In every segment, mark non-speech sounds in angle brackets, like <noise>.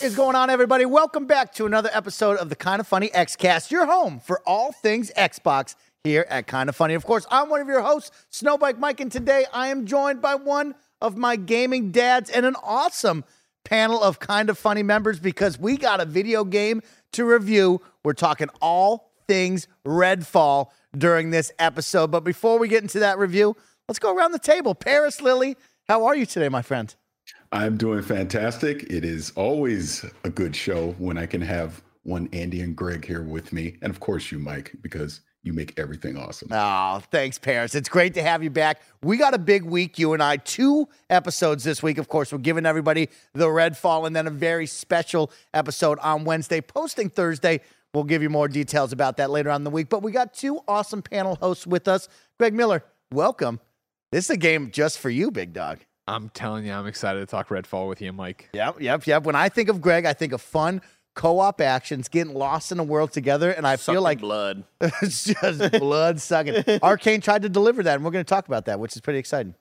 What is going on, everybody? Welcome back to another episode of the Kind of Funny Xcast, your home for all things Xbox here at Kind of Funny. Of course, I'm one of your hosts, Snowbike Mike, and today I am joined by one of my gaming dads and an awesome panel of Kind of Funny members because we got a video game to review. We're talking all things Redfall during this episode. But before we get into that review, let's go around the table. Parris Lilly, how are you today, my friend? I'm doing fantastic. It is always a good show when I can have one Andy and Greg here with me. And of course, you, Mike, because you make everything awesome. Oh, thanks, Parris. It's great to have you back. We got a big week, you and I. Two episodes this week. Of course, we're giving everybody the Redfall and then a very special episode on Wednesday, posting Thursday. We'll give you more details about that later on the week. But we got two awesome panel hosts with us. Greg Miller, welcome. This is a game just for you, big dog. I'm telling you, I'm excited to talk Redfall with you, Mike. Yep, yep, yep. When I think of Greg, I think of fun co-op actions, getting lost in the world together, and I Sucking feel like blood. <laughs> it's just blood sucking. <laughs> Arkane tried to deliver that, and we're going to talk about that, which is pretty exciting.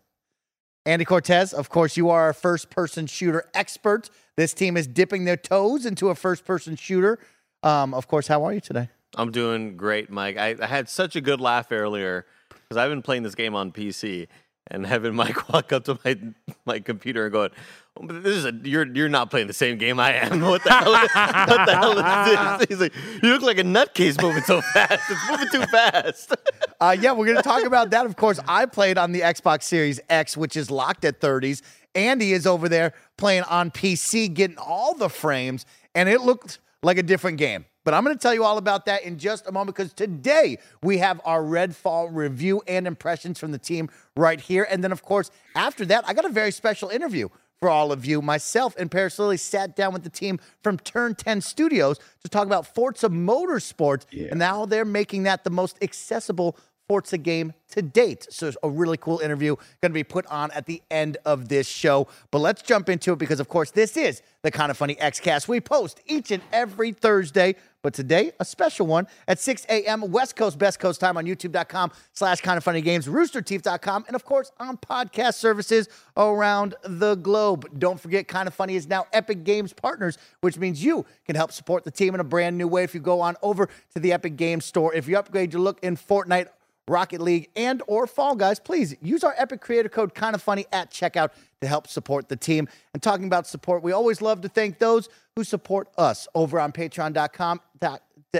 Andy Cortez, of course, you are a first-person shooter expert. This team is dipping their toes into a first-person shooter. Um, of course, how are you today? I'm doing great, Mike. I, I had such a good laugh earlier because I've been playing this game on PC and having Mike <laughs> walk up to my my computer and going, oh, "This is a you're you're not playing the same game I am. <laughs> What the hell? Is, what the hell is this?" <laughs> He's like, "You look like a nutcase moving so fast. It's moving too fast." Uh, yeah, we're going to talk about that. Of course, I played on the Xbox Series X, which is locked at 30s. Andy is over there playing on PC, getting all the frames, and it looked like a different game. But I'm going to tell you all about that in just a moment because today we have our Redfall review and impressions from the team right here. And then, of course, after that, I got a very special interview for all of you. Myself and Parris Lilly sat down with the team from Turn 10 Studios to talk about Forza Motorsport and how they're making that the most accessible Forza game to date. So it's a really cool interview going to be put on at the end of this show. But let's jump into it because, of course, this is the kind of funny Xcast we post each and every Thursday. But today, a special one at 6 a.m. West Coast, Best Coast time on youtube.com slash kind of funny games, roosterteeth.com, and of course on podcast services around the globe. Don't forget, Kind of Funny is now Epic Games Partners, which means you can help support the team in a brand new way if you go on over to the Epic Games Store. If you upgrade your look in Fortnite, Rocket League, and or Fall Guys, please use our Epic creator code kind of funny at checkout to help support the team. And talking about support, we always love to thank those who support us over on patreon.com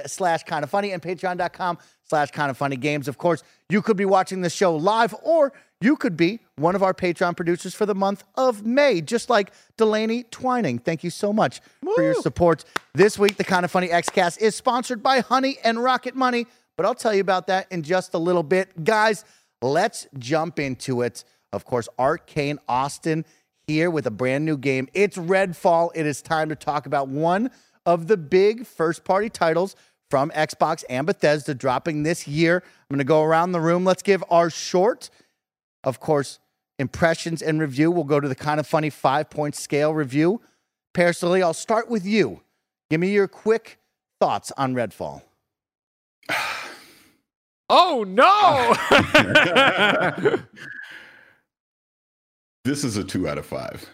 slash kind of funny and patreon.com slash kind of funny games. Of course, you could be watching the show live or you could be one of our Patreon producers for the month of May, just like Delaney Twining. Thank you so much for your support. This week, the Kind of Funny Xcast is sponsored by Honey and Rocket Money, but I'll tell you about that in just a little bit. Guys, let's jump into it. Of course, Arkane Austin here with a brand new game. It's Redfall. It is time to talk about one of the big first party titles from Xbox and Bethesda dropping this year. I'm going to go around the room. Let's give our short, of course, impressions and review. We'll go to the kind of funny five point scale review. Personally, I'll start with you. Give me your quick thoughts on Redfall. <sighs> <sighs> <sighs> Oh no! <laughs> This is a two out of five.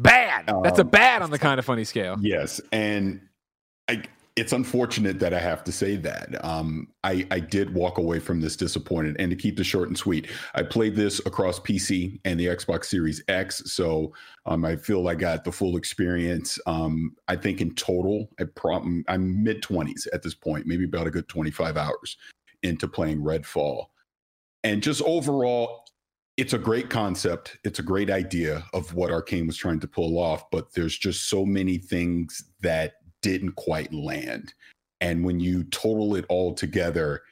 bad. That's a Um, bad on the kind of funny scale. Yes, and I, it's unfortunate that I have to say that. Um, I, I did walk away from this disappointed, and to keep this short and sweet, I played this across PC and the Xbox Series X, so um, I feel I got the full experience. Um, I think in total, I prom- I'm mid twenties at this point, maybe about a good twenty five hours into playing Redfall. and just overall, it's a great concept. It's a great idea of what Arkane was trying to pull off, but there's just so many things that didn't quite land. And when you total it all together,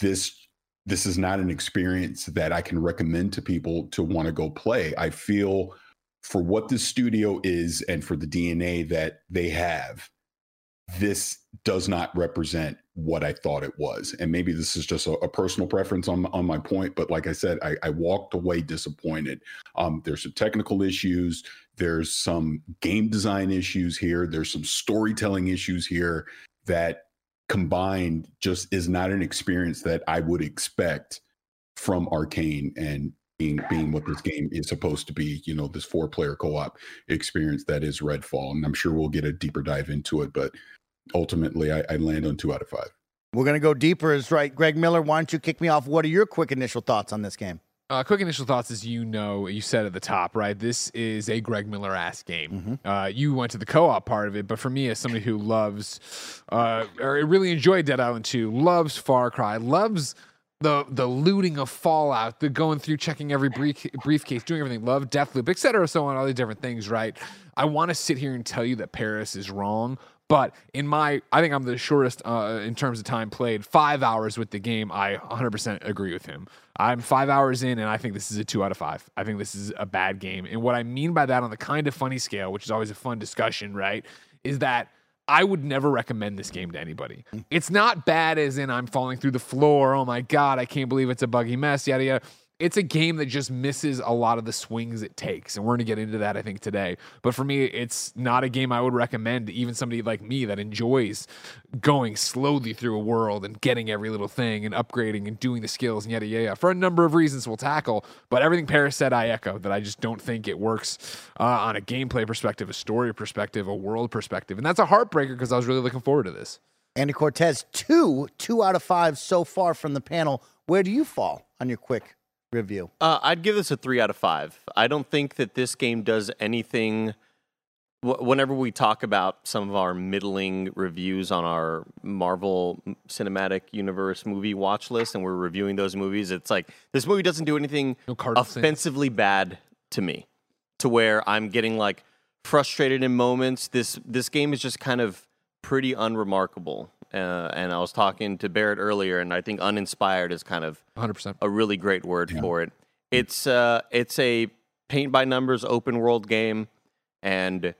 this this is not an experience that I can recommend to people to want to go play. I feel for what this studio is and for the DNA that they have, this does not represent what I thought it was. And maybe this is just a, a personal preference on, on my point, but like I said, I, I walked away disappointed. Um, there's some technical issues, there's some game design issues here, there's some storytelling issues here that combined just is not an experience that I would expect from Arkane and being being what this game is supposed to be, you know, this four player co-op experience that is Redfall. And I'm sure we'll get a deeper dive into it, but ultimately I, I land on two out of five. We're going to go deeper, is right. Greg Miller, why don't you kick me off? What are your quick initial thoughts on this game? Uh, quick initial thoughts, as you know, you said at the top, right? This is a Greg Miller ass game. Uh, you went to the co-op part of it, but for me, as somebody who loves uh, or really enjoyed Dead Island 2, loves Far Cry, loves the the looting of Fallout, the going through, checking every brief, briefcase, doing everything, love Deathloop, et cetera, so on, all these different things, right? I want to sit here and tell you that Parris is wrong, but in my, I think I'm the shortest uh, in terms of time played. Five hours with the game. I 100% agree with him. I'm five hours in, and I think this is a two out of five. I think this is a bad game. And what I mean by that on the kind of funny scale, which is always a fun discussion, right, is that I would never recommend this game to anybody. It's not bad as in I'm falling through the floor. Oh my God, I can't believe it's a buggy mess, yada, yada it's a game that just misses a lot of the swings it takes. And we're going to get into that, I think, today. But for me, it's not a game I would recommend to even somebody like me that enjoys going slowly through a world and getting every little thing and upgrading and doing the skills and yada, yada, for a number of reasons we'll tackle. But everything Parris said, I echo that I just don't think it works uh, on a gameplay perspective, a story perspective, a world perspective. And that's a heartbreaker because I was really looking forward to this. Andy Cortez, two, two out of five so far from the panel. Where do you fall on your quick review? Uh, I'd give this a three out of five. I don't think that this game does anything. Whenever we talk about some of our middling reviews on our Marvel Cinematic Universe movie watch list, and we're reviewing those movies, it's like this movie doesn't do anything No cardinal sin. offensively bad to me, to where I'm getting like frustrated in moments. This this game is just kind of pretty unremarkable. Uh, and I was talking to Barrett earlier, and I think uninspired is kind of 100%. a really great word for it. It's uh, it's a paint by numbers open world game, and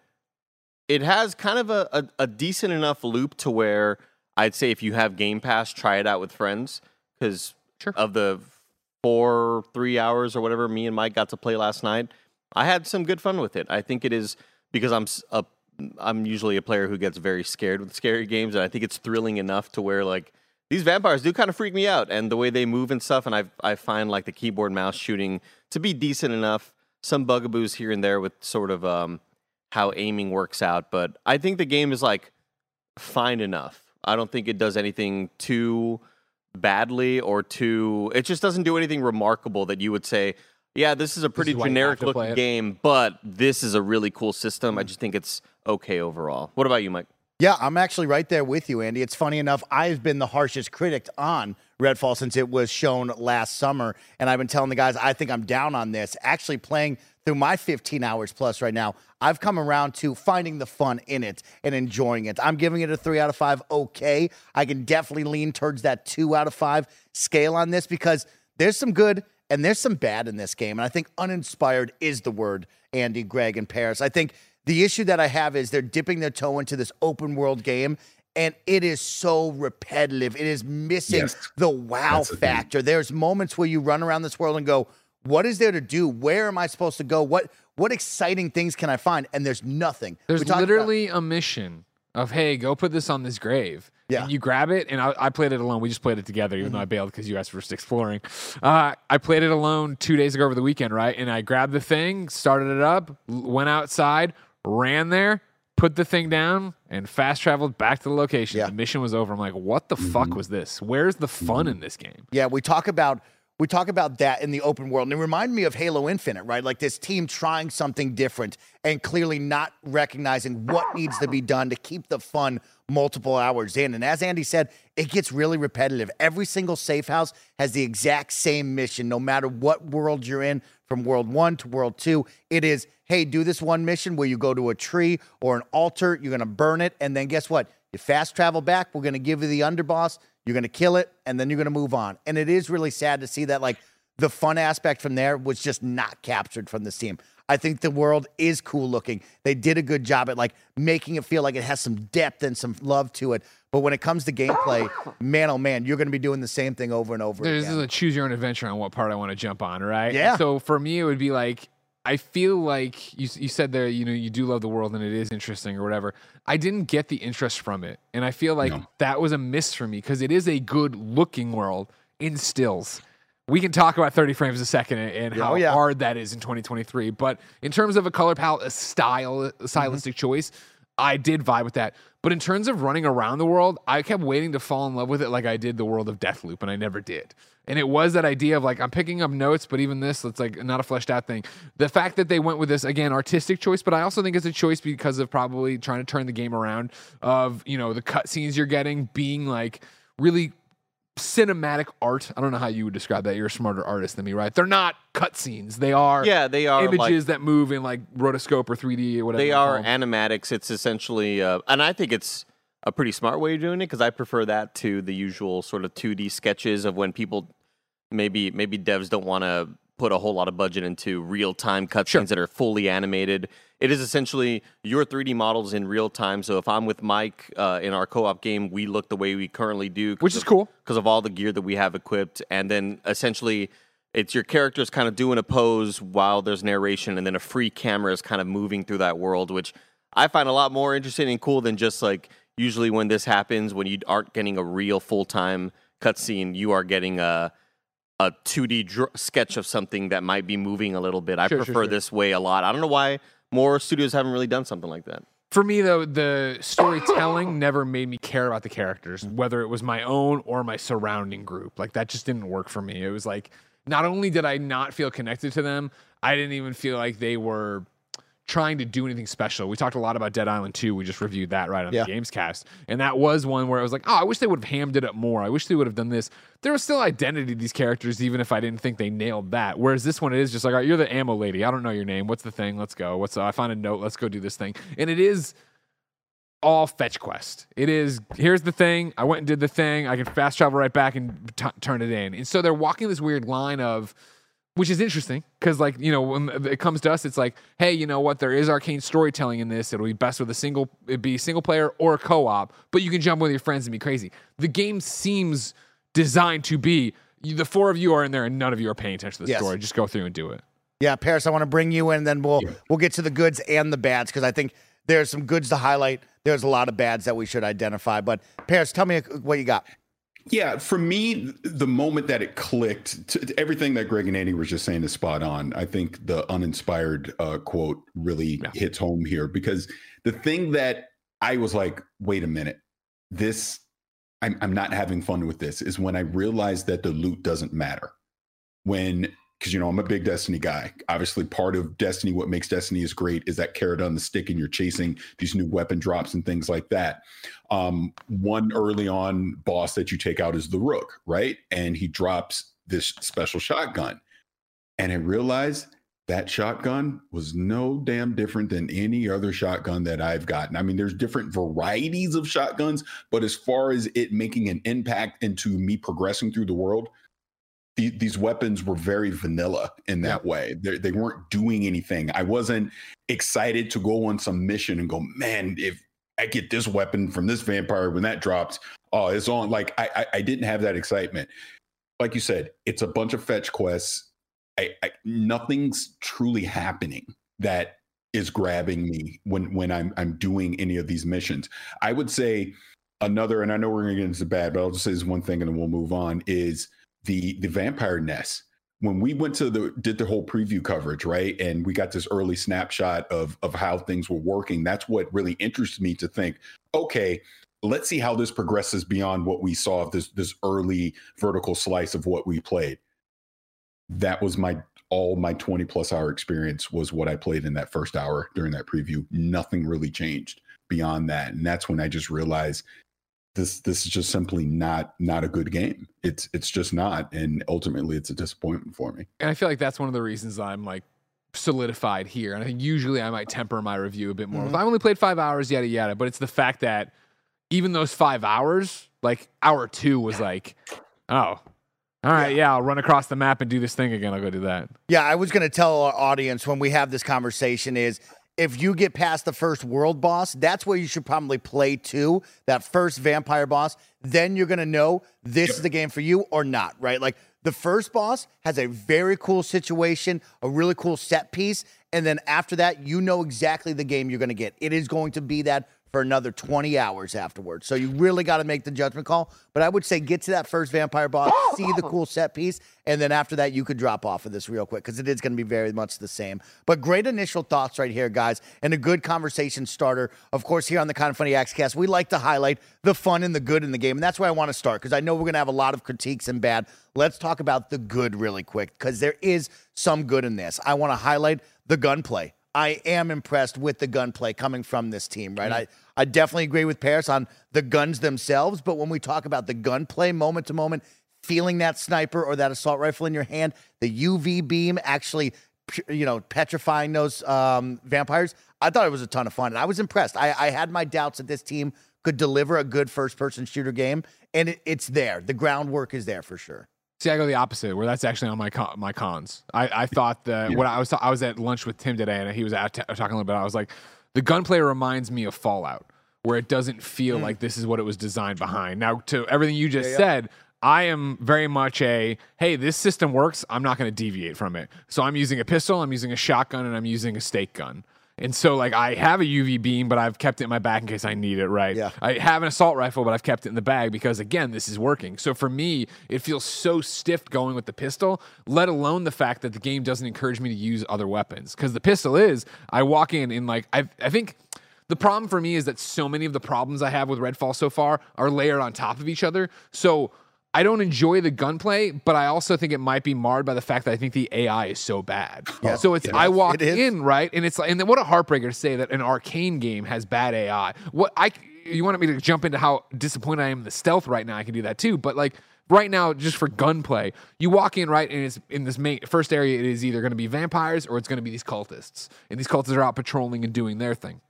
it has kind of a, a, a decent enough loop to where I'd say if you have Game Pass, try it out with friends because Sure. of the four three hours or whatever me and Mike got to play last night, I had some good fun with it. I think it is because I'm a I'm usually a player who gets very scared with scary games, and I think it's thrilling enough to where like these vampires do kind of freak me out, and the way they move and stuff, and I I find like the keyboard mouse shooting to be decent enough. Some bugaboos here and there with sort of um, how aiming works out, but I think the game is like fine enough. I don't think it does anything too badly or too. It just doesn't do anything remarkable that you would say, yeah, this is a pretty is why you have generic looking game, but this is a really cool system. I just think it's okay overall. What about you, Mike? Yeah, I'm actually right there with you, Andy. It's funny enough, I've been the harshest critic on Redfall since it was shown last summer. And I've been telling the guys, I think I'm down on this. Actually, playing through my 15 hours plus right now, I've come around to finding the fun in it and enjoying it. I'm giving it a three out of five, okay. I can definitely lean towards that two out of five scale on this because there's some good and there's some bad in this game. And I think uninspired is the word, Andy, Greg, and Parris. I think the issue that I have is they're dipping their toe into this open world game. And it is so repetitive. It is missing Yes. the wow That's factor. There's moments where you run around this world and go, "What is there to do? Where am I supposed to go? What what exciting things can I find?" And there's nothing. There's We talked about- literally a mission of, hey, go put this on this grave. Yeah. And you grab it, and I, I played it alone. We just played it together, even though I mm-hmm. bailed because you guys were just exploring. Uh, I played it alone two days ago over the weekend, right? And I grabbed the thing, started it up, went outside, ran there, put the thing down, and fast traveled back to the location. Yeah. The mission was over. I'm like, what the fuck mm-hmm. was this? Where's the fun mm-hmm. in this game? Yeah, we talk about we talk about that in the open world. And it reminded me of Halo Infinite, right? Like this team trying something different and clearly not recognizing what needs to be done to keep the fun multiple hours in. And as Andy said, it gets really repetitive. Every single safe house has the exact same mission, no matter what world you're in, from world one to world two. It is, hey, do this one mission where you go to a tree or an altar, you're going to burn it. And then guess what? You fast travel back, we're going to give you the underboss, you're going to kill it, and then you're going to move on. And it is really sad to see that, like, the fun aspect from there was just not captured from this team. I think the world is cool looking. They did a good job at like making it feel like it has some depth and some love to it. But when it comes to gameplay, man, oh man, you're going to be doing the same thing over and over This again. is a choose your own adventure on what part I want to jump on, right? Yeah. So for me, it would be like I feel like you you said there, you know, you do love the world and it is interesting or whatever. I didn't get the interest from it, and I feel like No. that was a miss for me because it is a good looking world in stills. We can talk about 30 frames a second and, how Oh, yeah. hard that is in 2023, but in terms of a color palette, a style, Mm-hmm. a stylistic choice, I did vibe with that. But in terms of running around the world, I kept waiting to fall in love with it like I did the world of Deathloop, and I never did. And it was that idea of like I'm picking up notes, but even this, it's like not a fleshed out thing. The fact that they went with this again, artistic choice, but I also think it's a choice because of probably trying to turn the game around. Of you know the cutscenes you're getting being like really cinematic art. I don't know how you would describe that. You're a smarter artist than me, right? They're not cutscenes. They are Yeah, they are like- images that move in like rotoscope or 3D or whatever. They are animatics. It's essentially, uh, and I think it's a pretty smart way of doing it because I prefer that to the usual sort of 2D sketches of when people maybe maybe devs don't want to put a whole lot of budget into real time cutscenes Sure. that are fully animated. It is essentially your 3D models in real time. So if I'm with Mike uh, in our co-op game, we look the way we currently do, Which is cool. because of all the gear that we have equipped, and then essentially. It's your characters kind of doing a pose while there's narration, and then a free camera is kind of moving through that world, which I find a lot more interesting and cool than just like usually when this happens, when you aren't getting a real full time cutscene, you are getting a a 2D dr- sketch of something that might be moving a little bit. I Sure, sure, prefer sure. this way a lot. I don't know why more studios haven't really done something like that. For me, though, the storytelling never made me care about the characters, whether it was my own or my surrounding group. Like that just didn't work for me. It was like not only did I not feel connected to them, I didn't even feel like they were trying to do anything special. We talked a lot about Dead Island 2. We just reviewed that right on Yeah. the Gamescast. And that was one where I was like, oh, I wish they would have hammed it up more. I wish they would have done this. There was still identity to these characters, even if I didn't think they nailed that. Whereas this one, it is just like, all right, you're the ammo lady. I don't know your name. What's the thing? Let's go. What's I find a note. Let's go do this thing. And it is all fetch quest. It is here's the thing. I went and did the thing. I can fast travel right back and t- turn it in. And so they're walking this weird line of, which is interesting because like you know when it comes to us, it's like, hey, you know what? There is Arkane storytelling in this. It'll be best with a single. It'd be single player or a co-op, but you can jump with your friends and be crazy. The game seems designed to be. you- The four of you are in there, and none of you are paying attention to the Yes. story. Just go through and do it. Yeah, Parris, I want to bring you in, then we'll we'll get to the goods and the bads because I think there's some goods to highlight. There's a lot of bads that we should identify. But Parris, tell me uh, what you got. Yeah, for me, the moment that it clicked, to, to everything that Greg and Andy were just saying is spot on. I think the uninspired uh, quote really Yeah. hits home here because the thing that I was like, wait a minute, this, I'm, I'm not having fun with this, is when I realized that the loot doesn't matter. When, because, you know, I'm a big Destiny guy. Obviously, part of Destiny, what makes Destiny is great is that carrot on the stick and you're chasing these new weapon drops and things like that um, one early on boss that you take out is the Rook, right? And he drops this special shotgun. And I realized that shotgun was no damn different than any other shotgun that I've gotten. I mean, there's different varieties of shotguns, but as far as it making an impact into me progressing through the world, the, these weapons were very vanilla in that way. They, they weren't doing anything. I wasn't excited to go on some mission and go, man, if I get this weapon from this vampire when that drops, oh, it's on. Like I, I, I didn't have that excitement. Like you said, it's a bunch of fetch quests. I, I nothing's truly happening that is grabbing me when when I'm I'm doing any of these missions. I would say another, and I know we're gonna get into bad, but I'll just say this one thing and then we'll move on. Is the the vampire nest when we went to the did the whole preview coverage right and we got this early snapshot of of how things were working that's what really interested me to think okay let's see how this progresses beyond what we saw of this this early vertical slice of what we played that was my all my 20 plus hour experience was what i played in that first hour during that preview nothing really changed beyond that. And that's when I just realized this this is just simply not not a good game. It's it's just not, and ultimately it's a disappointment for me. And I feel like that's one of the reasons I'm like solidified here. And I think usually I might temper my review a bit more. Mhm. I've only played five hours, yada yada. But it's the fact that even those five hours, like hour two was like, oh, all right, yeah, I'll run across the map and do this thing again. I'll go do that. Yeah, I was going to tell our audience when we have this conversation is if you get past the first world boss, that's where you should probably play to that first vampire boss. Then you're going to know this is the game for you or not, right? Like the first boss has a very cool situation, a really cool set piece. And then after that, you know exactly the game you're going to get. It is going to be that for another 20 hours afterwards. So you really got to make the judgment call. But I would say get to that first vampire boss, see the cool set piece, and then after that, you could drop off of this real quick because it is going to be very much the same. But great initial thoughts right here, guys, and a good conversation starter. Of course, here on the Kind of Funny Cast, we like to highlight the fun and the good in the game. And that's where I want to start because I know we're going to have a lot of critiques and bad. Let's talk about the good really quick because there is some good in this. I want to highlight the gunplay. I am impressed with the gunplay coming from this team, right? Mm-hmm. I, I definitely agree with Parris on the guns themselves, but when we talk about the gunplay moment to moment, feeling that sniper or that assault rifle in your hand, the UV beam actually, you know, petrifying those um, vampires, I thought it was a ton of fun. And I was impressed. I, I had my doubts that this team could deliver a good first person shooter game, and it, it's there. The groundwork is there for sure. See, I go the opposite, where that's actually on my con- my cons. I, I thought that when I was I was at lunch with Tim today, and he was out t- talking a little bit. I was like, the gunplay reminds me of Fallout, where it doesn't feel hmm. like this is what it was designed hmm. behind. Now, to everything you just said, I am very much a hey, this system works. I'm not going to deviate from it. So I'm using a pistol, I'm using a shotgun, and I'm using a stake gun. And so, like, I have a UV beam, but I've kept it in my back in case I need it, right? Yeah. I have an assault rifle, but I've kept it in the bag because, again, this is working. So for me, it feels so stiff going with the pistol, let alone the fact that the game doesn't encourage me to use other weapons. Because the pistol is, I walk in and, like, I, I think. The problem for me is that so many of the problems I have with Redfall so far are layered on top of each other. So I don't enjoy the gunplay, but I also think it might be marred by the fact that I think the AI is so bad. Yes, so it's it I walk It in right, and it's like, and then what a heartbreaker to say that an Arkane game has bad AI. What I you wanted me to jump into how disappointed I am in the stealth right now? I can do that too, but like right now, just for gunplay, you walk in right, and it's in this main first area. It is either going to be vampires or it's going to be these cultists, and these cultists are out patrolling and doing their thing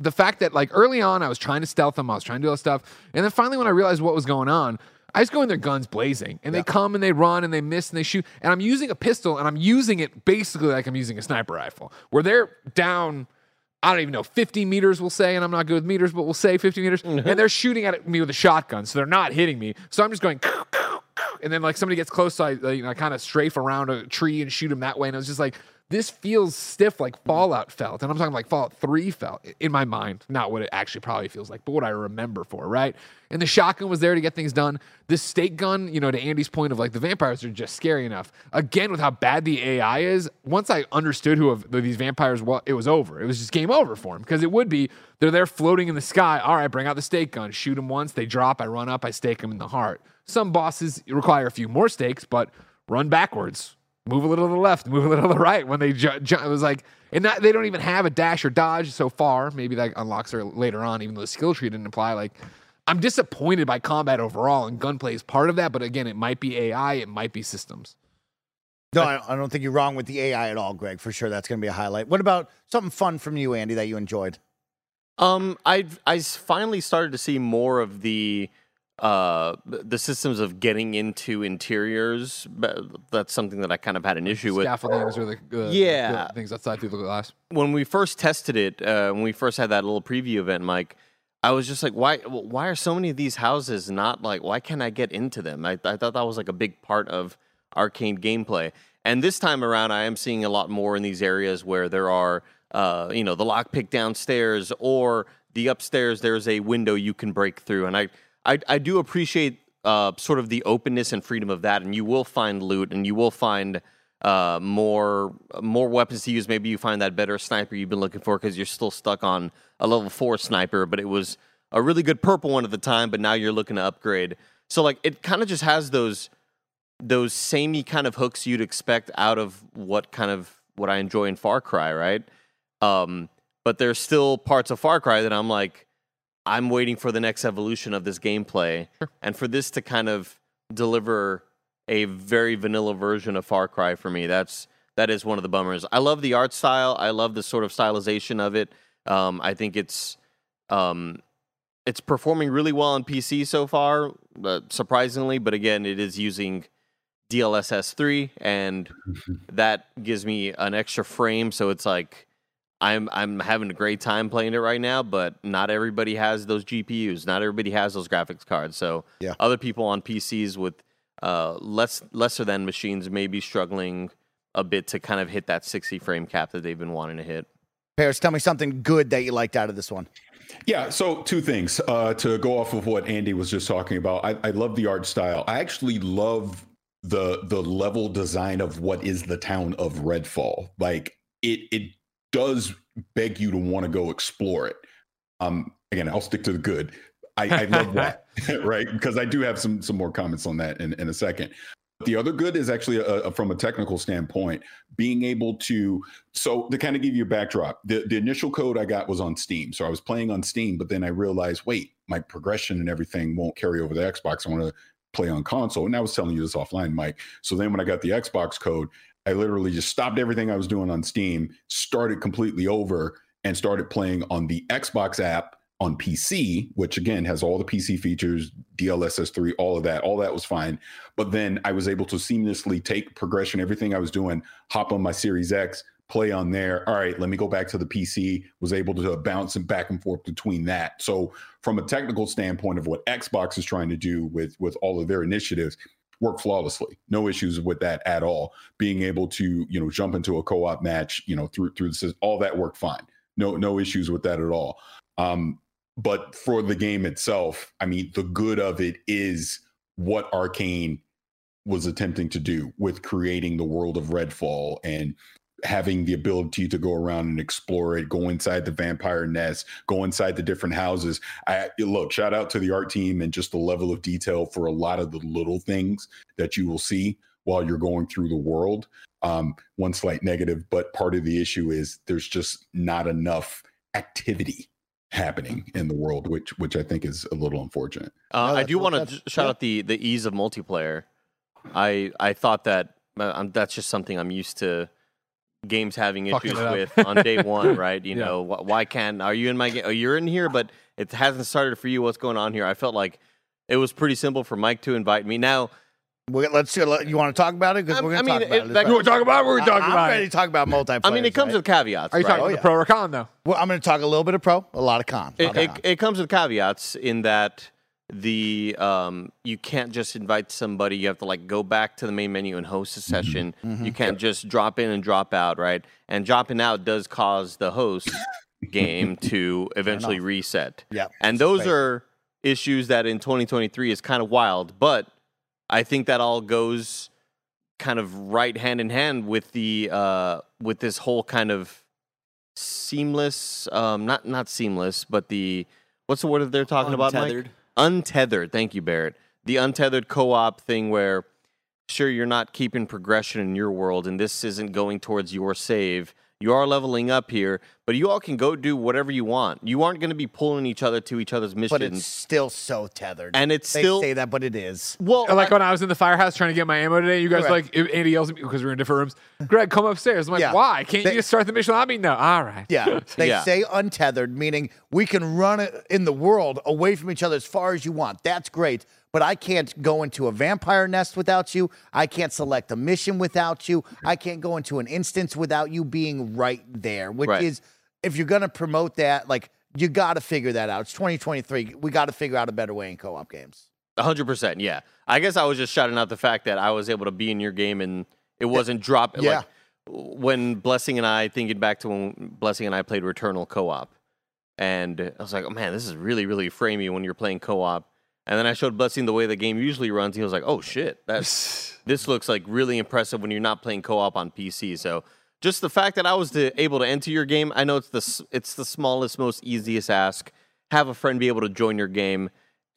the fact that like early on I was trying to stealth them, I was trying to do all this stuff, and then finally when I realized what was going on, I just go in their guns blazing, and they come and they run and they miss and they shoot, and I'm using a pistol and I'm using it basically like I'm using a sniper rifle, where they're down. I don't even know, 50 meters, we'll say, and I'm not good with meters, but we'll say 50 meters, mm-hmm. and they're shooting at me with a shotgun, so they're not hitting me. So I'm just going, <laughs> and then like somebody gets close, so I, you know, I kind of strafe around a tree and shoot them that way, and I was just like, this feels stiff like Fallout felt, and I'm talking like Fallout 3 felt in my mind, not what it actually probably feels like, but what I remember for, right? And the shotgun was there to get things done. The stake gun, you know, to Andy's point of like the vampires are just scary enough. Again, with how bad the AI is, once I understood who of these vampires was, it was over. It was just game over for him because it would be they're there floating in the sky. All right, bring out the stake gun, shoot them once, they drop, I run up, I stake them in the heart. Some bosses require a few more stakes, but run backwards, move a little to the left, move a little to the right. When they ju- ju- it was like, and that, they don't even have a dash or dodge so far. Maybe that unlocks her later on, even though the skill tree didn't apply. Like, I'm disappointed by combat overall, and gunplay is part of that. But again, it might be AI, it might be systems. No, I, I don't think you're wrong with the AI at all, Greg. For sure, that's going to be a highlight. What about something fun from you, Andy, that you enjoyed? Um, I I finally started to see more of the uh the systems of getting into interiors. That's something that I kind of had an issue with. Scaffoldings or the, uh, Yeah. the things outside through the glass. when we first tested it, uh, when we first had that little preview event, Mike, I was just like, why? Why are so many of these houses not like? Why can't I get into them? I, I thought that was like a big part of Arkane gameplay. And this time around, I am seeing a lot more in these areas where there are, uh, you know, the lockpick downstairs or the upstairs. There's a window you can break through, and I, I, I do appreciate uh, sort of the openness and freedom of that. And you will find loot, and you will find uh, more more weapons to use. Maybe you find that better sniper you've been looking for because you're still stuck on a level four sniper, but it was a really good purple one at the time. But now you're looking to upgrade. So like it kind of just has those those samey kind of hooks you'd expect out of what kind of what I enjoy in Far Cry, right? Um, but there's still parts of Far Cry that I'm like, I'm waiting for the next evolution of this gameplay, and for this to kind of deliver a very vanilla version of Far Cry for me. That's that is one of the bummers. I love the art style. I love the sort of stylization of it. Um, I think it's um, it's performing really well on PC so far, uh, surprisingly. But again, it is using DLSS three, and <laughs> that gives me an extra frame. So it's like I'm I'm having a great time playing it right now. But not everybody has those GPUs. Not everybody has those graphics cards. So Yeah. other people on PCs with uh, less lesser than machines may be struggling a bit to kind of hit that 60 frame cap that they've been wanting to hit. Parris, tell me something good that you liked out of this one. Yeah, so two things uh, to go off of what Andy was just talking about. I, I love the art style. I actually love the the level design of what is the town of Redfall. Like it it does beg you to want to go explore it. Um, again, I'll stick to the good. I, I love that, <laughs> <laughs> right? Because I do have some some more comments on that in, in a second. The other good is actually a, a- from a technical standpoint, being able to. So to kind of give you a backdrop, the the initial code I got was on Steam, so I was playing on Steam, but then I realized, wait, my progression and everything won't carry over the Xbox. I want to play on console, and I was telling you this offline, Mike. So then when I got the Xbox code, I literally just stopped everything I was doing on Steam, started completely over, and started playing on the Xbox app on PC, which again has all the PC features, DLSS3, all of that. All that was fine. But then I was able to seamlessly take progression, everything I was doing, hop on my Series X, play on there. All right, let me go back to the PC, was able to bounce and back and forth between that. So from a technical standpoint of what Xbox is trying to do with with all of their initiatives, work flawlessly. No issues with that at all. Being able to, you know, jump into a co-op match, you know, through through the system, all that worked fine. No no issues with that at all. Um, but for the game itself, I mean, the good of it is what Arkane was attempting to do with creating the world of Redfall and having the ability to go around and explore it, go inside the vampire nest, go inside the different houses. I look, shout out to the art team and just the level of detail for a lot of the little things that you will see while you're going through the world. Um, one slight negative, but part of the issue is there's just not enough activity happening in the world, which which I think is a little unfortunate. Uh, No, I do want to shout yeah. out the the ease of multiplayer. I I thought that uh, that's just something I'm used to games having Fucking issues with on day <laughs> one, right? You Yeah. know, wh- why can't are you in my game? Oh, you're in here, but it hasn't started for you. What's going on here? I felt like it was pretty simple for Mike to invite me. Now, We're, let's see. you want to talk about it because we're I going to mean, talk about it- it. that- You want to talk about it? We're I- talking I'm about ready to talk about multiplayer. I mean, it comes right? with caveats. Are you right? talking Oh, about yeah. the pro or con though? Well, I'm going to talk a little bit of pro, a lot of con. it, lot it, con. it comes with caveats in that the um you can't just invite somebody you have to like go back to the main menu and host a session. You can't just drop in and drop out right? And dropping out does cause the host <laughs> game to eventually reset. Yep, and those crazy. are issues that in 2023 is kind of wild but i think that all goes kind of right hand in hand with the uh with this whole kind of seamless um not not seamless but the what's the word that they're talking about Mike? Untethered. thank you barrett the untethered co-op thing where sure you're not keeping progression in your world and this isn't going towards your save you are leveling up here but you all can go do whatever you want you aren't going to be pulling each other to each other's missions but it's still so tethered. and it's they still say that, but it is. well Like I- when I was in the firehouse trying to get my ammo today, you guys Correct. like Andy yells at me because we're in different rooms. Greg, come upstairs. I'm like, Yeah. why? Can't They- you just start the mission without me? No. All right. Yeah, <laughs> they Yeah. say untethered, meaning we can run in the world away from each other as far as you want. That's great, but I can't go into a vampire nest without you. I can't select a mission without you. I can't go into an instance without you being right there. Which Right. is, if you're gonna promote that, like you got to figure that out. It's 2023. We got to figure out a better way in co-op games. hundred percent, yeah. I guess I was just shouting out the fact that I was able to be in your game and it wasn't drop. Yeah. Like when Blessing and I, thinking back to when Blessing and I played Returnal co-op, and I was like, oh man, this is really really framey when you're playing co-op. And then I showed Blessing the way the game usually runs. He was like, oh shit, that's <laughs> this looks like really impressive when you're not playing co-op on PC. So just the fact that I was to, able to enter your game, I know it's the it's the smallest, most easiest ask. Have a friend be able to join your game,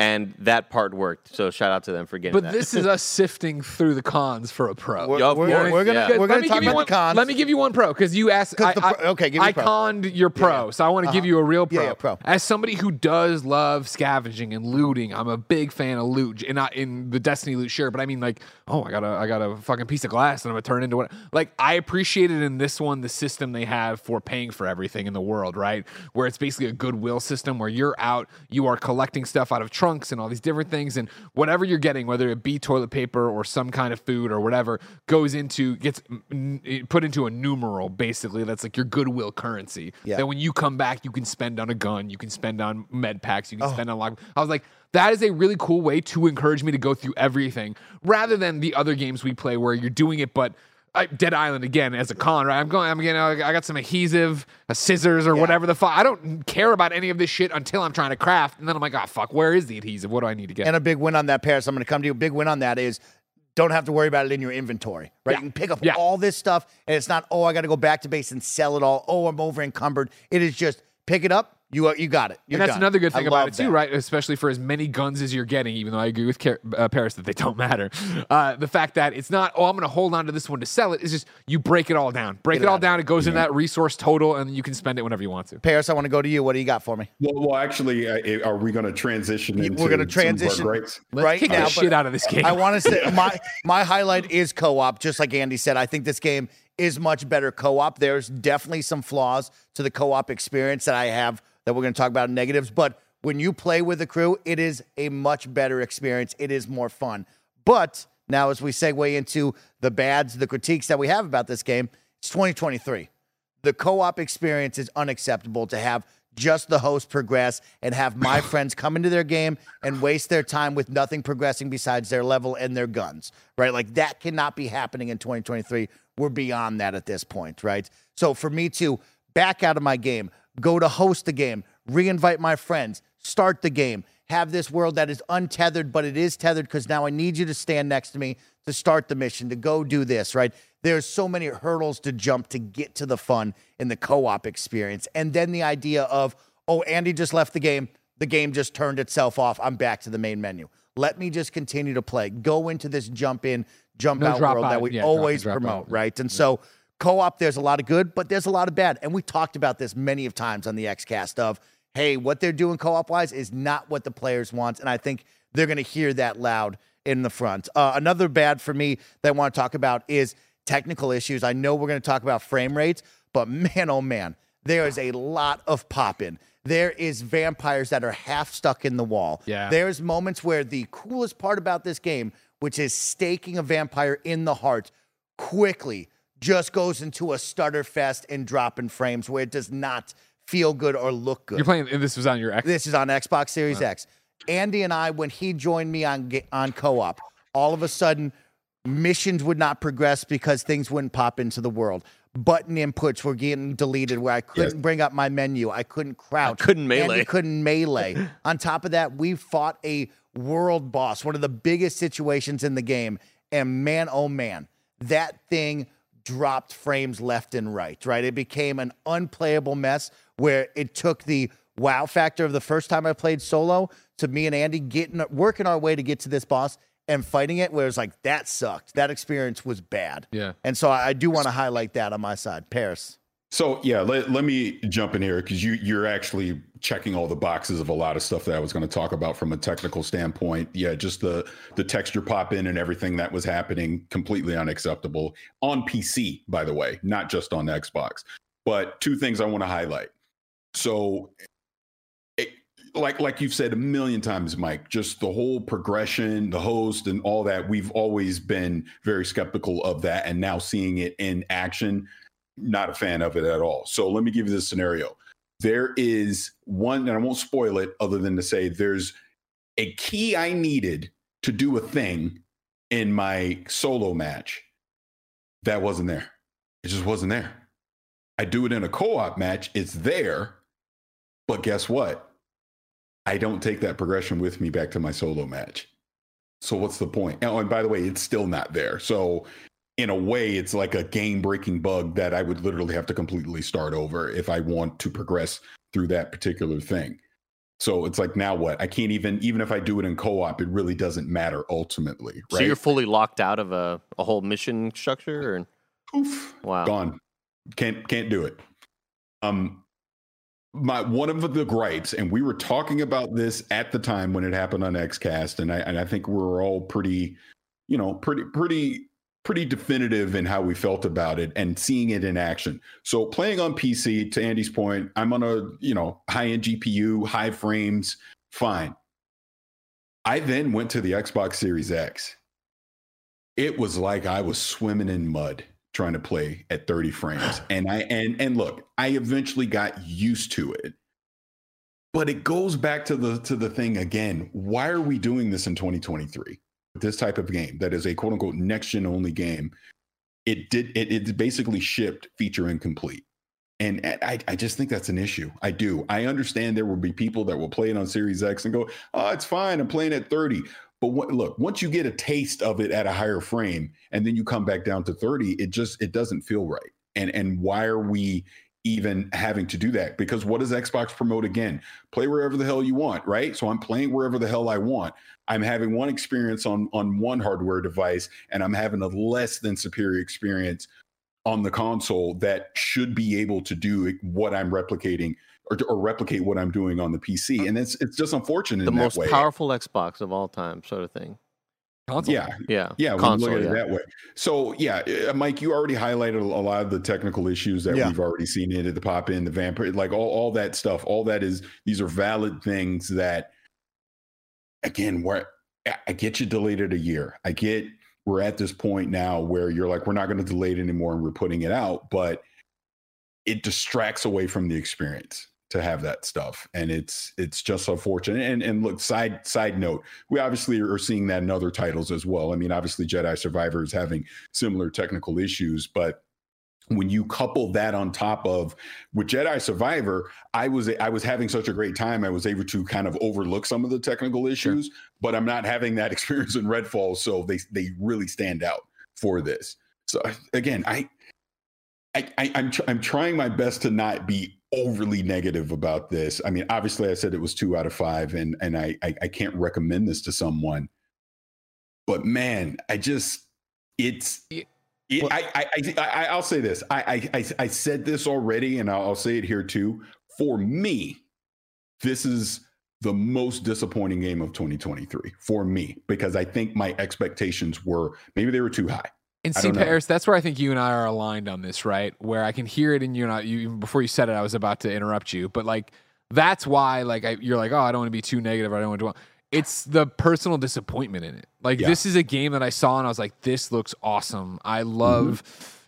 and that part worked. So shout out to them for getting that. But that. this is us sifting through the cons for a pro. We're, Yeah, we're, we're gonna yeah. we're Let gonna me talk give you about one, the cons. Let me give you one pro because you asked. 'Cause I, the pro- okay, give me I pro. conned your pro, so I want to give uh-huh. you a real pro. yeah, pro. As somebody who does love scavenging and looting, I'm a big fan of loot, and not in the Destiny loot, sure, but I mean like, oh, I got a I got a fucking piece of glass, and I'm gonna turn into what? Like, I appreciated in this one the system they have for paying for everything in the world, right? Where it's basically a goodwill system where you're out, you are collecting stuff out of trunks and all these different things, and whatever you're getting, whether it be toilet paper or some kind of food or whatever, goes into gets mm, put into a numeral basically. That's like your goodwill currency. Yeah. That when you come back, you can spend on a gun, you can spend on med packs, you Oh. can spend on lock. I was like. That is a really cool way to encourage me to go through everything rather than the other games we play where you're doing it, but I, Dead Island again as a con, right? I'm going. I'm getting. I got some adhesive, a scissors, or whatever the fuck. I don't care about any of this shit until I'm trying to craft, and then I'm like, oh fuck, where is the adhesive? What do I need to get? And a big win on that, Parris. I'm going to come to you. A big win on that is don't have to worry about it in your inventory, right? Yeah. You can pick up Yeah. all this stuff, and it's not, oh, I got to go back to base and sell it all. Oh, I'm over encumbered. It is just pick it up. You you got it. You're and that's done. another good I thing about love it too, that. right? Especially for as many guns as you're getting, even though I agree with Car- uh, Parris that they don't matter. Uh, the fact that it's not, oh, I'm going to hold on to this one to sell it. It's just you break it all down, break Get it it all down. It goes in that resource total, and you can spend it whenever you want to. Parris, I want to go to you. What do you got for me? Well, well actually, uh, are we going to transition into we're gonna some of our transition. gripes? Let's right kick now, the shit out of this game. I want to say my my highlight is co-op. Just like Andy said, I think this game is much better co-op. There's definitely some flaws to the co-op experience that I have that we're going to talk about negatives, but when you play with the crew, it is a much better experience. It is more fun. But now, as we segue into the bads, the critiques that we have about this game, it's 2023 the co-op experience is unacceptable to have just the host progress and have my <coughs> friends come into their game and waste their time with nothing progressing besides their level and their guns right? Like that cannot be happening in 2023 we're beyond that at this point right? So for me to back out of my game go to host the game reinvite my friends start the game have this world that is untethered, but it is tethered because now I need you to stand next to me to start the mission, to go do this, right? There's so many hurdles to jump to get to the fun in the co op experience. And then the idea of, oh, Andy just left the game. The game just turned itself off. I'm back to the main menu. Let me just continue to play. Go into this jump in, jump No out world out. that we Yeah, always drop out. promote, right? And so co-op, there's a lot of good, but there's a lot of bad. And we talked about this many of times on the XCast of, hey, what they're doing co-op wise is not what the players want. And I think they're going to hear that loud in the front. Uh, another bad for me that I want to talk about is technical issues. I know we're going to talk about frame rates, but <laughs> man, oh man, there is a lot of popping. There is vampires that are half stuck in the wall. Yeah. There's moments where the coolest part about this game, which is staking a vampire in the heart, quickly just goes into a stutter fest and dropping frames where it does not feel good or look good. You're playing. and This was on your X. This is on Xbox Series X. Andy and I, when he joined me on on co-op, all of a sudden missions would not progress because things wouldn't pop into the world. Button inputs were getting deleted where I couldn't bring up my menu. I couldn't crouch. couldn't melee. Andy couldn't melee. <laughs> on top of that, we fought a world boss, one of the biggest situations in the game. And man, oh man, that thing dropped frames left and right, right? It became an unplayable mess where it took the wow factor of the first time I played solo to me and Andy getting working our way to get to this boss and fighting it where it's like that sucked. That experience was bad. Yeah. And so I I do want to highlight that on my side. Parris. So yeah, let, let me jump in here because you you're actually checking all the boxes of a lot of stuff that I was going to talk about from a technical standpoint. Yeah, just the the texture pop in and everything that was happening completely unacceptable on PC, by the way, not just on Xbox. But two things I want to highlight. So it, like like you've said a million times, Mike, just the whole progression, the host, and all that. We've always been very skeptical of that, and now seeing it in action, not a fan of it at all. So let me give you this scenario. There is one, and I won't spoil it, other than to say there's a key I needed to do a thing in my solo match that wasn't there. It just wasn't there. I do it in a co-op match, it's there, but guess what? I don't take that progression with me back to my solo match. So what's the point? Oh, and by the way, it's still not there. So in a way, it's like a game-breaking bug that I would literally have to completely start over if I want to progress through that particular thing. So it's like now what? I can't even even if I do it in co-op, it really doesn't matter ultimately, So you're fully locked out of a, a whole mission structure, or Poof, wow, gone. Can't can't do it. Um, my one of the gripes, and we were talking about this at the time when it happened on XCast, and I and I think we are all pretty, you know, pretty pretty pretty definitive in how we felt about it and seeing it in action. So playing on PC, to Andy's point, I'm on a you know high end GPU, high frames, fine. I then went to the Xbox Series X. It was like I was swimming in mud trying to play at 30 frames. <sighs> And I and and look, I eventually got used to it. But it goes back to the to the thing again. Why are we doing this in 2023? This type of game that is a quote unquote next gen only game. It did it, it basically shipped feature incomplete. And I, I just think that's an issue. I do. I understand there will be people that will play it on Series X and go, oh, it's fine. I'm playing at 30. But what, look, once you get a taste of it at a higher frame, and then you come back down to 30, it just it doesn't feel right. And and why are we even having to do that? Because what does Xbox promote again? Play wherever the hell you want, right? So I'm playing wherever the hell I want. I'm having one experience on on one hardware device, and I'm having a less than superior experience on the console that should be able to do what I'm replicating or, or replicate what I'm doing on the PC. And it's it's just unfortunate the in most that way. powerful Xbox of all time, sort of thing. Console. Yeah, Yeah, yeah, console. when you look at yeah. it that way. So yeah, uh, Mike, you already highlighted a lot of the technical issues that Yeah. we've already seen in it, the pop in, the vampire, like all, all that stuff. All that is these are valid things that again, where I- I get you delayed a year. I get we're at this point now where you're like, we're not going to delay it anymore and we're putting it out, but it distracts away from the experience to have that stuff and it's it's just unfortunate and and look side side note we obviously are seeing that in other titles as well i mean obviously jedi survivor is having similar technical issues but when you couple that on top of with Jedi Survivor, I was I was having such a great time. I was able to kind of overlook some of the technical issues, but I'm not having that <laughs> experience in Redfall, so they they really stand out for this. So again, I I, I I'm tr- I'm trying my best to not be overly negative about this. I mean, obviously, I said it was two out of five, and and I I, I can't recommend this to someone. But man, I just it's. It, I, I, I, I, I'll say this. I, I, I, I said this already, and I'll, I'll say it here too. For me, this is the most disappointing game of 2023 for me because I think my expectations were maybe they were too high. And see. Parris, that's where I think you and I are aligned on this, right? Where I can hear it in you and I, you, even before you said it, I was about to interrupt you, but like that's why, like, I, you're like, oh, I don't want to be too negative. I don't want to. It's the personal disappointment in it. Like, Yeah. this is a game that I saw and I was like, this looks awesome. I love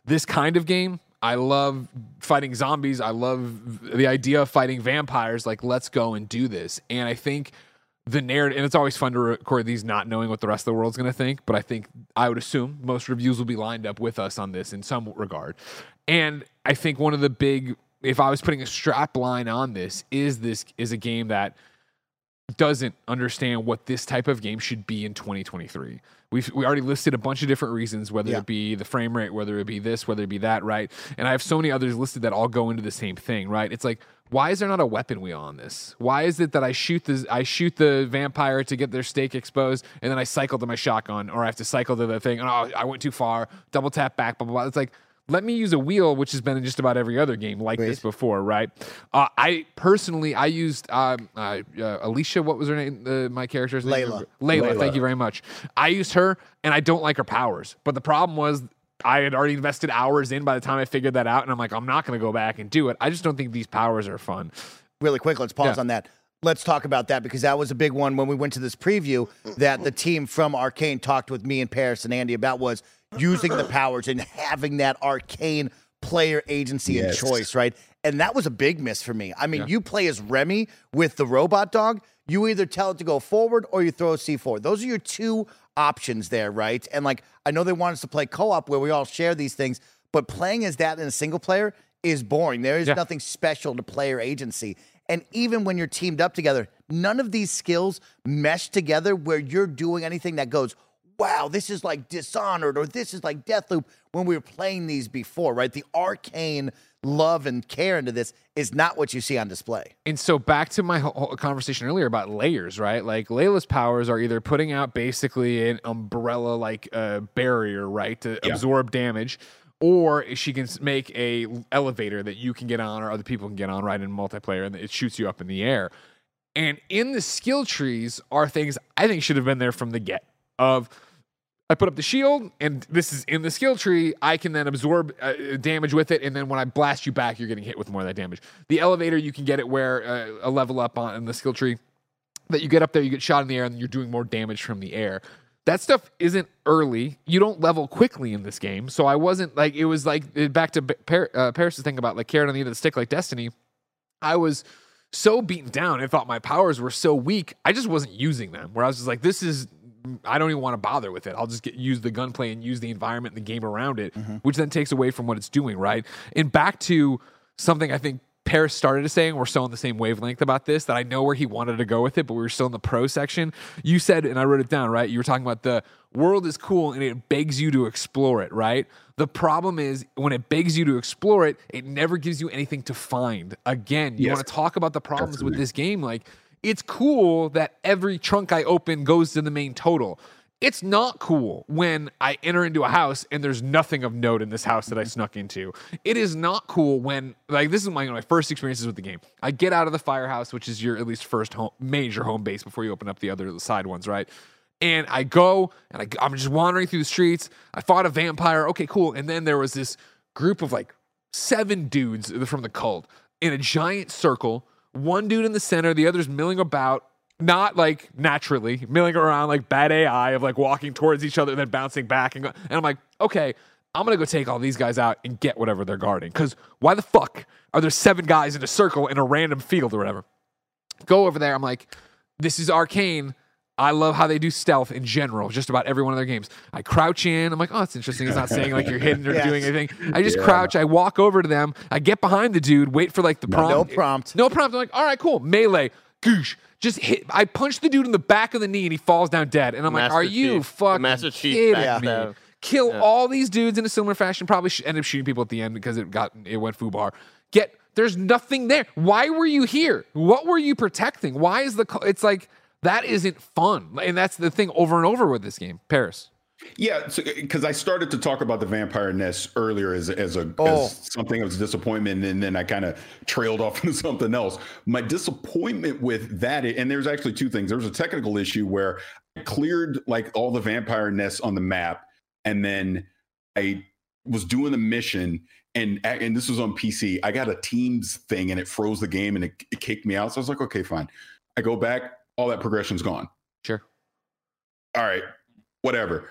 this kind of game. I love fighting zombies. I love the idea of fighting vampires. Like, let's go and do this. And I think the narrative, and it's always fun to record these not knowing what the rest of the world's going to think, but I think I would assume most reviews will be lined up with us on this in some regard. And I think one of the big, if I was putting a strap line on this, is this is a game that doesn't understand what this type of game should be in 2023. We've we already listed a bunch of different reasons, whether Yeah. it be the frame rate, whether it be this, whether it be that, right? And I have so many others listed that all go into the same thing, right? It's like, why is there not a weapon wheel on this? Why is it that I shoot the I shoot the vampire to get their stake exposed, and then I cycle to my shotgun, or I have to cycle to the thing, and oh, I went too far, double tap back, blah blah blah. It's like let me use a wheel, which has been in just about every other game like this before, right? Uh, I personally, I used um, uh, uh, Alicia. What was her name? Uh, my character's name. Layla. Layla. Layla. Thank you very much. I used her, and I don't like her powers. But the problem was. I had already invested hours in by the time I figured that out, and I'm like, I'm not going to go back and do it. I just don't think these powers are fun. really quick, let's pause Yeah. on that. Let's talk about that because that was a big one when we went to this preview that the team from Arkane talked with me and Parris and Andy about was using the powers and having that Arkane player agency and choice, right? And that was a big miss for me. I mean, Yeah. you play as Remy with the robot dog. You either tell it to go forward or you throw a C4. Those are your two options there, right? And like, I know they want us to play co op where we all share these things, but playing as that in a single player is boring. There is Yeah. nothing special to player agency. And even when you're teamed up together, none of these skills mesh together where you're doing anything that goes wow, this is like Dishonored or this is like Deathloop when we were playing these before, right? The Arkane love and care into this is not what you see on display. And so back to my whole conversation earlier about layers, right? Like Layla's powers are either putting out basically an umbrella like uh, barrier, right, to Yeah. absorb damage, or she can make a elevator that you can get on or other people can get on, right, in multiplayer, and it shoots you up in the air. And in the skill trees are things I think should have been there from the get. Of I put up the shield, and this is in the skill tree. I can then absorb uh, damage with it, and then when I blast you back, you're getting hit with more of that damage. The elevator, you can get it where uh, a level up on in the skill tree that you get up there, you get shot in the air, and you're doing more damage from the air. That stuff isn't early. You don't level quickly in this game, so I wasn't like it was like back to Par- uh, Parris' thing about like carrot on the end of the stick, like Destiny. I was so beaten down and thought my powers were so weak, I just wasn't using them. Where I was just like, this is, I don't even want to bother with it. I'll just get use the gunplay and use the environment and the game around it, which then takes away from what it's doing, right? And back to something I think Parris started to saying we're still on the same wavelength about this, that I know where he wanted to go with it, but we were still in the pro section. You said, and I wrote it down, right? You were talking about the world is cool and it begs you to explore it, right? The problem is when it begs you to explore it, it never gives you anything to find. Again, you Yes. want to talk about the problems with this game. Like, it's cool that every trunk I open goes to the main total. It's not cool when I enter into a house and there's nothing of note in this house that I mm-hmm. snuck into. It is not cool when, like, this is my, my first experiences with the game. I get out of the firehouse, which is your at least first home, major home base before you open up the other side ones, right? And I go and I, I'm just wandering through the streets. I fought a vampire. Okay, cool. And then there was this group of like seven dudes from the cult in a giant circle. One dude in the center, the others milling about, not like naturally milling around like bad AI of like walking towards each other and then bouncing back and go. And I'm like, okay, I'm gonna go take all these guys out and get whatever they're guarding. Because why the fuck are there seven guys in a circle in a random field or whatever? Go over there. I'm like, this is Arkane. I love how they do stealth in general, just about every one of their games. I crouch in. I'm like, oh, that's interesting. It's not saying like you're hidden or <laughs> Yes. doing anything. I just Yeah. crouch. I walk over to them. I get behind the dude, wait for like the prompt. No prompt. No prompt. I'm like, all right, cool. Melee. Goosh. Just hit. I punch the dude in the back of the knee and he falls down dead. And I'm like, Master are you Chief. fucking Master Chief kidding back me? Kill all these dudes in a similar fashion. Probably sh- end up shooting people at the end because it got it went foobar. Get there's nothing there. Why were you here? What were you protecting? Why is the co- it's like that isn't fun, and that's the thing over and over with this game. Parris. Yeah, because uh, I started to talk about the vampire nest earlier as as a Oh. as something of disappointment, and then I kind of trailed off <laughs> into something else. My disappointment with that, and there's actually two things. There was a technical issue where I cleared like all the vampire nests on the map, and then I was doing the mission, and and this was on PC. I got a Teams thing, and it froze the game, and it, it kicked me out. So I was like, okay, fine. I go back, all that progression's gone Sure. all right, whatever.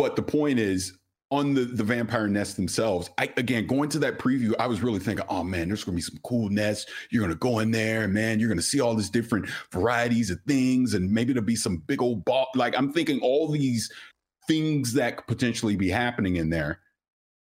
But the point is, on the the vampire nests themselves, I again going to that preview, I was really thinking, oh man, there's gonna be some cool nests. You're gonna go in there, man, you're gonna see all these different varieties of things, and maybe there'll be some big old ball. Like I'm thinking all these things that could potentially be happening in there.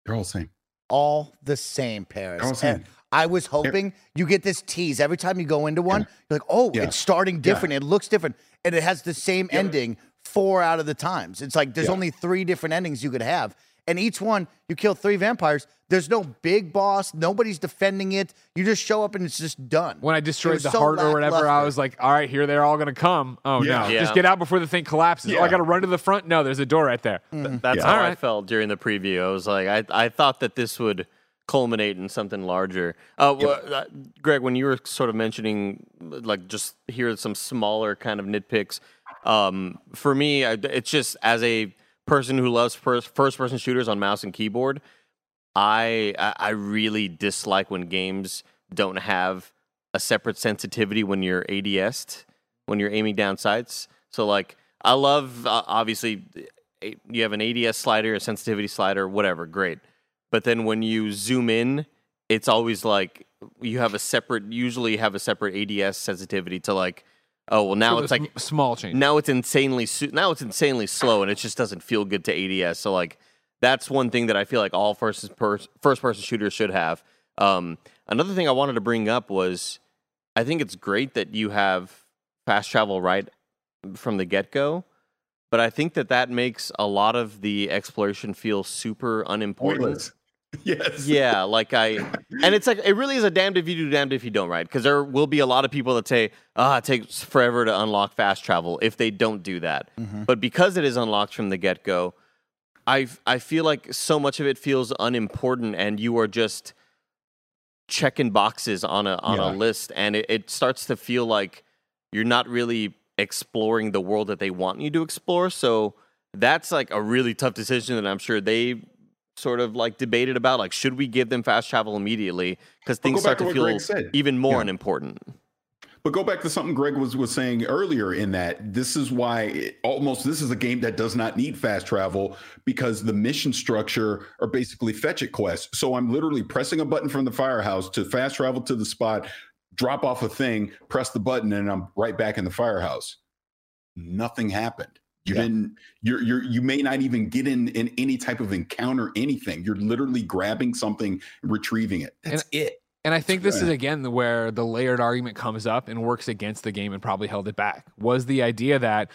They're all the same. all the same, Parris. All same. And I was hoping you get this tease every time you go into one. You're like, oh, Yeah. it's starting different. It looks different, and it has the same ending four out of the times. It's like there's Yeah. only three different endings you could have, and each one you kill three vampires. There's no big boss. Nobody's defending it. You just show up and it's just done. When I destroyed the so heart or whatever, I was like, all right, here they're all gonna come. Oh Yeah. no, Yeah. just get out before the thing collapses. Oh, I gotta run to the front. No, there's a door right there. That's Yeah. how I felt during the preview. I was like, I, I thought that this would culminate in something larger. Uh, wha- uh, Greg, when you were sort of mentioning, like, just here are some smaller kind of nitpicks. Um, for me, I, it's just as a person who loves first first person shooters on mouse and keyboard, I I really dislike when games don't have a separate sensitivity when you're ADS'd, when you're aiming down sights. So like I love uh, obviously you have an ADS slider, a sensitivity slider, whatever, great. But then when you zoom in, it's always like you have a separate usually have a separate ADS sensitivity to like oh well now it's like sm- small change. now it's insanely su- now it's insanely slow and it just doesn't feel good to ADS. So like that's one thing that I feel like all first per- first person shooters should have. Um, another thing I wanted to bring up was I think it's great that you have fast travel right from the get go, but I think that that makes a lot of the exploration feel super unimportant. Pointless. <laughs> Yes. Yeah, like I, and it's like it really is a damned if you do, damned if you don't, right? Because there will be a lot of people that say, "Ah, it takes forever to unlock fast travel." If they don't do that, but because it is unlocked from the get go, I I feel like so much of it feels unimportant, and you are just checking boxes on a on Yeah. a list, and it, it starts to feel like you're not really exploring the world that they want you to explore. So that's like a really tough decision that I'm sure they sort of like debated about. Like, should we give them fast travel immediately? Because things start to to feel Greg said. even more Yeah. unimportant. But go back to something Greg was was saying earlier in that this is why it, almost this is a game that does not need fast travel because the mission structure are basically fetch it quests. So I'm literally pressing a button from the firehouse to fast travel to the spot, drop off a thing, press the button, and I'm right back in the firehouse. Nothing happened. You Yeah. didn't. You're you're you may not even get in in any type of encounter. Anything. You're literally grabbing something, retrieving it. That's it. And I think this is again where the layered argument comes up and works against the game and probably held it back. Was the idea that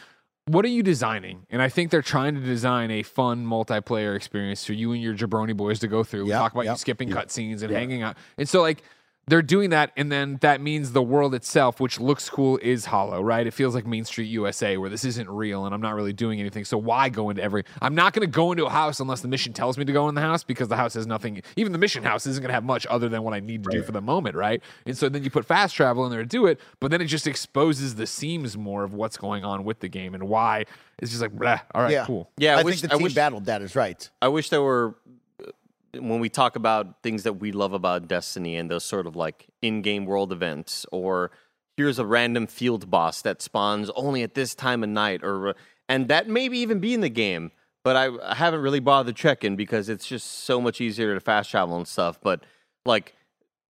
what are you designing? And I think they're trying to design a fun multiplayer experience for you and your jabroni boys to go through. We Yep, talk about you skipping yep. cutscenes and Yeah. hanging out. And so like they're doing that, and then that means the world itself, which looks cool, is hollow, right? It feels like Main Street USA, where this isn't real, and I'm not really doing anything. So why go into every? I'm not going to go into a house unless the mission tells me to go in the house because the house has nothing. Even the mission house isn't going to have much other than what I need to do for the moment, right? And so then you put fast travel in there to do it, but then it just exposes the seams more of what's going on with the game and why it's just like, blah, all right, yeah. cool. Yeah, I, I, wish think the I team wish battled that is right. I wish there were when we talk about things that we love about Destiny and those sort of like in-game world events or here's a random field boss that spawns only at this time of night or and that maybe even be in the game but I, I haven't really bothered checking because it's just so much easier to fast travel and stuff but like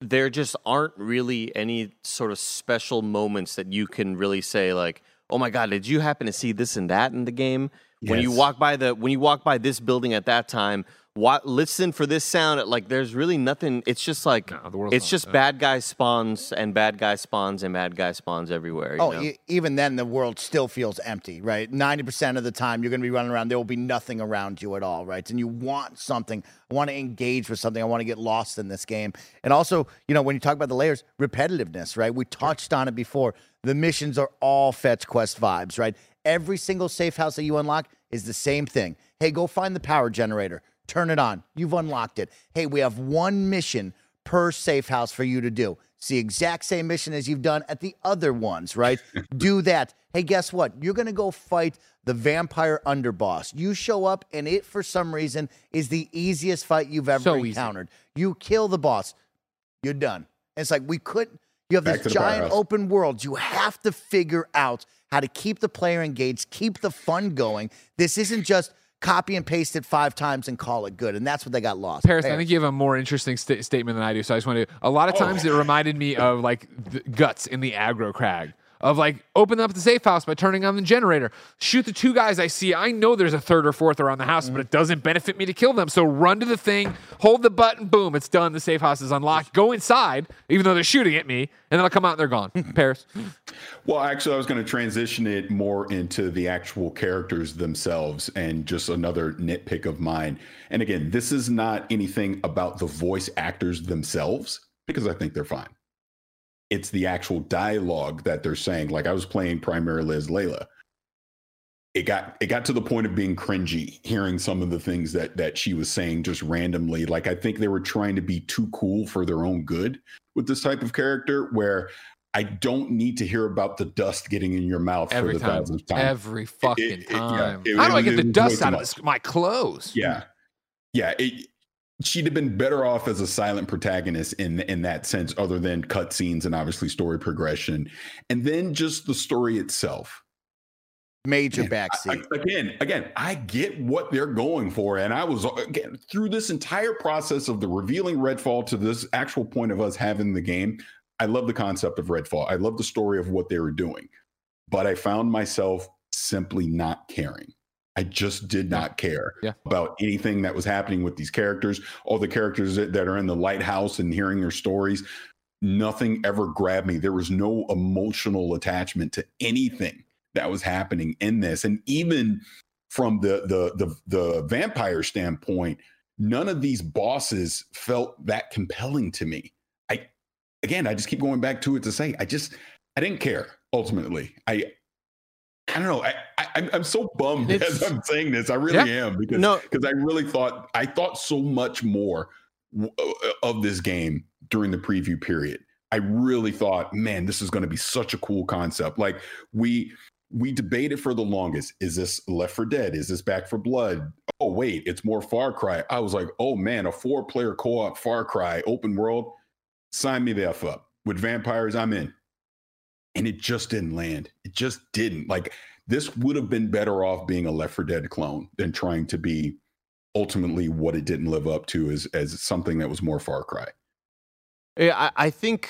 there just aren't really any sort of special moments that you can really say like oh my god did you happen to see this and that in the game? When you walk by the when you walk by this building at that time what listen for this sound like there's really nothing it's just like No, the it's just that. bad guy spawns and bad guy spawns and bad guy spawns everywhere you Oh, know? e- even then, the world still feels empty, right? 90% of the time, you're going to be running around. There will be nothing around you at all, right? And you want something. I want to engage with something. I want to get lost in this game. And also, you know, when you talk about the layers, repetitiveness, right? We touched on it before. The missions are all fetch quest vibes, right? Every single safe house that you unlock is the same thing. Hey, go find the power generator, turn it on. You've unlocked it. Hey, we have one mission per safe house for you to do. It's the exact same mission as you've done at the other ones, right? <laughs> do that. Hey, guess what? You're going to go fight the vampire underboss. You show up, and it, for some reason, is the easiest fight you've ever So easy. encountered. You kill the boss, you're done. It's like we couldn't. You have Back this giant open world. You have to figure out how to keep the player engaged, keep the fun going. This isn't just copy and paste it five times and call it good. And that's what they got lost. Parris, I think you have a more interesting sta- statement than I do. So I just want to. A lot of oh. times it reminded me of like the guts in the aggro crag. Of like open up the safe house by turning on the generator. Shoot the two guys I see. I know there's a third or fourth around the house, but it doesn't benefit me to kill them. So run to the thing, hold the button, boom, it's done. The safe house is unlocked. Go inside, even though they're shooting at me, and then I'll come out and they're gone. <laughs> Parris. Well, actually, I was going to transition it more into the actual characters themselves and just another nitpick of mine. And again, this is not anything about the voice actors themselves because I think they're fine. It's the actual dialogue that they're saying. Like I was playing primarily as Layla. It got it got to the point of being cringy hearing some of the things that that she was saying just randomly. Like I think they were trying to be too cool for their own good with this type of character where I don't need to hear about the dust getting in your mouth for Every the time. thousandth time. Every fucking it- yeah, time. it- How do I get the it dust out of my clothes? Yeah, yeah. It, she'd have been better off as a silent protagonist in in that sense, other than cutscenes and obviously story progression, and then just the story itself. major Again, backseat. I- again, again, I get what they're going for, and I was again through this entire process of the revealing Redfall to this actual point of us having the game. I love the concept of Redfall. I love the story of what they were doing, but I found myself simply not caring. I just did not care Yeah. about anything that was happening with these characters, all the characters that, that are in the lighthouse and hearing their stories. Nothing ever grabbed me. There was no emotional attachment to anything that was happening in this. And even from the the the, the vampire standpoint, none of these bosses felt that compelling to me. I again, I just keep going back to it to say I just I didn't care ultimately. I I don't know. I, I am so bummed It's- as I'm saying this. I really am because No. because I really thought I thought so much more uh, of this game during the preview period. I really thought, man, this is going to be such a cool concept. Like we we debated for the longest: is this Left 4 Dead? Is this Back 4 Blood? Oh wait, it's more Far Cry. I was like, oh man, a four player co op Far Cry open world. Sign me the f up with vampires. I'm in and it just didn't land. It just didn't. Like this would have been better off being a Left 4 Dead clone than trying to be ultimately what it didn't live up to as as something that was more Far Cry. Yeah, I, I think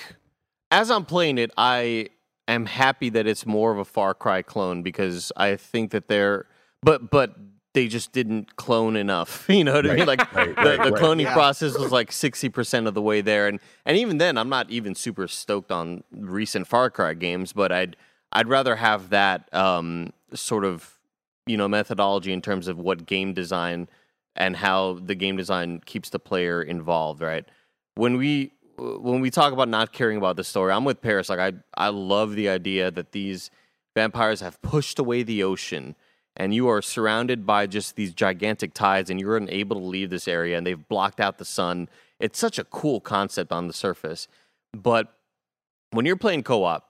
as I'm playing it, I am happy that it's more of a Far Cry clone because I think that they're, but but they just didn't clone enough. <laughs> You know what I mean? Like right, the, right, the right. cloning Yeah. process was like sixty percent of the way there, and and even then, I'm not even super stoked on recent Far Cry games, but I'd I'd rather have that um, sort of you know methodology in terms of what game design and how the game design keeps the player involved, right? When we when we talk about not caring about the story, I'm with Parris. Like I I love the idea that these vampires have pushed away the ocean and you are surrounded by just these gigantic tides and you're unable to leave this area and they've blocked out the sun. It's such a cool concept on the surface. But when you're playing co-op,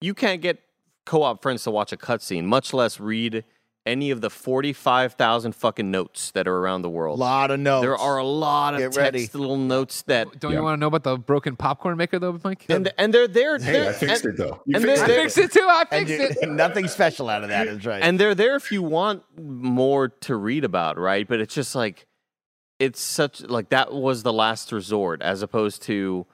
you can't get co-op friends to watch a cutscene, much less read any of the 45,000 fucking notes that are around the world. A lot of notes. There are a lot of Get text, ready. little notes that Don't Yeah. you want to know about the broken popcorn maker though, Mike? and and they're there. Hey, they're- I fixed and, it though. You and fixed I it. fixed it too. I and fixed you- it. nothing special out of that is right. and they're there if you want more to read about, right? But it's just like it's such like that was the last resort, as opposed to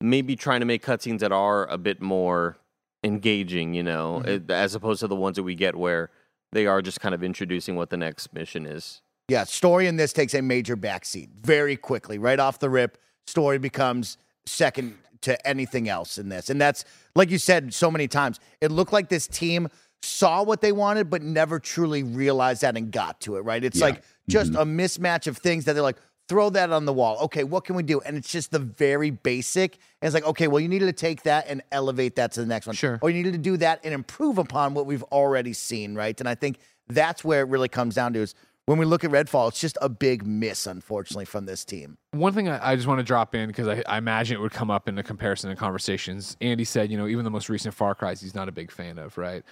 maybe trying to make cutscenes that are a bit more engaging, you know, Mm-hmm. as opposed to the ones that we get where they are just kind of introducing what the next mission is. Yeah, story in this takes a major backseat very quickly. Right off the rip, story becomes second to anything else in this. And that's, like you said so many times, it looked like this team saw what they wanted, but never truly realized that and got to it, right? It's Yeah. like just mm-hmm. a mismatch of things that they're like, throw that on the wall. Okay, what can we do? And it's just the very basic. And it's like, okay, well, you needed to take that and elevate that to the next one. Sure. Or you needed to do that and improve upon what we've already seen, right? And I think that's where it really comes down to is when we look at Redfall, it's just a big miss, unfortunately, from this team. One thing I, I just want to drop in because I, I imagine it would come up in the comparison and conversations. Andy said, you know, even the most recent Far Cry's he's not a big fan of, right?